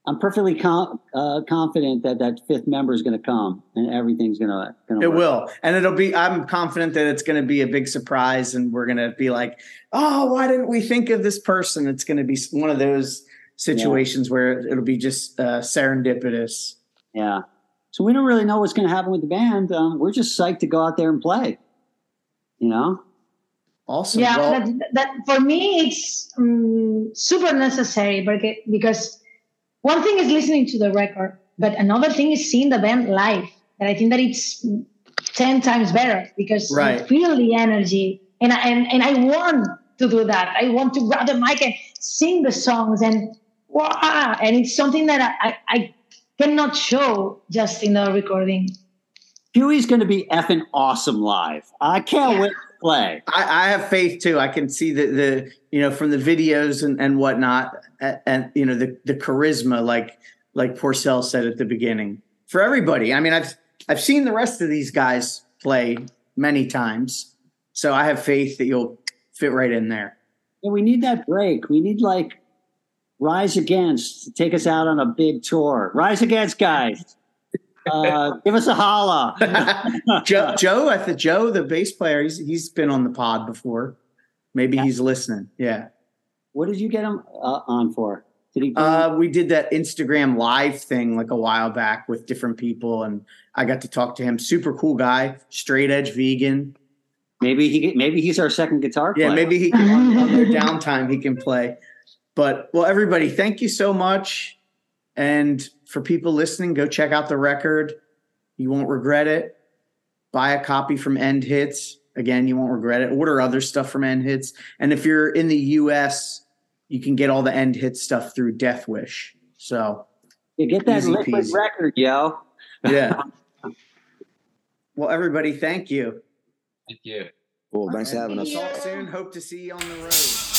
I'm perfectly com- uh, confident that that fifth member is going to come and everything's going to. It will, and it'll be. I'm confident that it's going to be a big surprise, and we're going to be like, "Oh, why didn't we think of this person?" It's going to be one of those situations yeah. where it'll be just uh, serendipitous. Yeah. So we don't really know what's going to happen with the band. Um, we're just psyched to go out there and play. You know. Awesome. Yeah, well, that, that, for me it's um, super necessary because one thing is listening to the record, but another thing is seeing the band live. And I think that it's ten times better because right. feel the energy, and I, and and I want to do that. I want to grab the mic and sing the songs, and wow, and it's something that I, I, I cannot show just in the recording. Chui's going to be effing awesome live. I can't yeah. wait to play. I, I, have faith too. I can see the the you know from the videos and, and whatnot, and, and you know the the charisma, like like Porcell said at the beginning, for everybody. I mean, I've I've seen the rest of these guys play many times, so I have faith that you'll fit right in there. Yeah, we need that break. We need like Rise Against take us out on a big tour. Rise Against, guys. Uh, give us a holla. Joe, Joe, I think Joe, the bass player, he's he's been on the pod before. Maybe yeah. he's listening. Yeah. What did you get him uh, on for? Did he? Uh, we did that Instagram live thing like a while back with different people, and I got to talk to him. Super cool guy, straight edge vegan. Maybe he maybe he's our second guitar player. Yeah, maybe he can, on, on their downtime he can play. But well, everybody, thank you so much. And for people listening, go check out the record. You won't regret it. Buy a copy from End Hits. Again, you won't regret it. Order other stuff from End Hits. And if you're in the US, you can get all the End Hits stuff through Death Wish. So you get that liquid peasy. record, yo. Yeah. well, everybody, thank you. Thank you. Cool. Thanks for having us. Talk soon. Hope to see you on the road.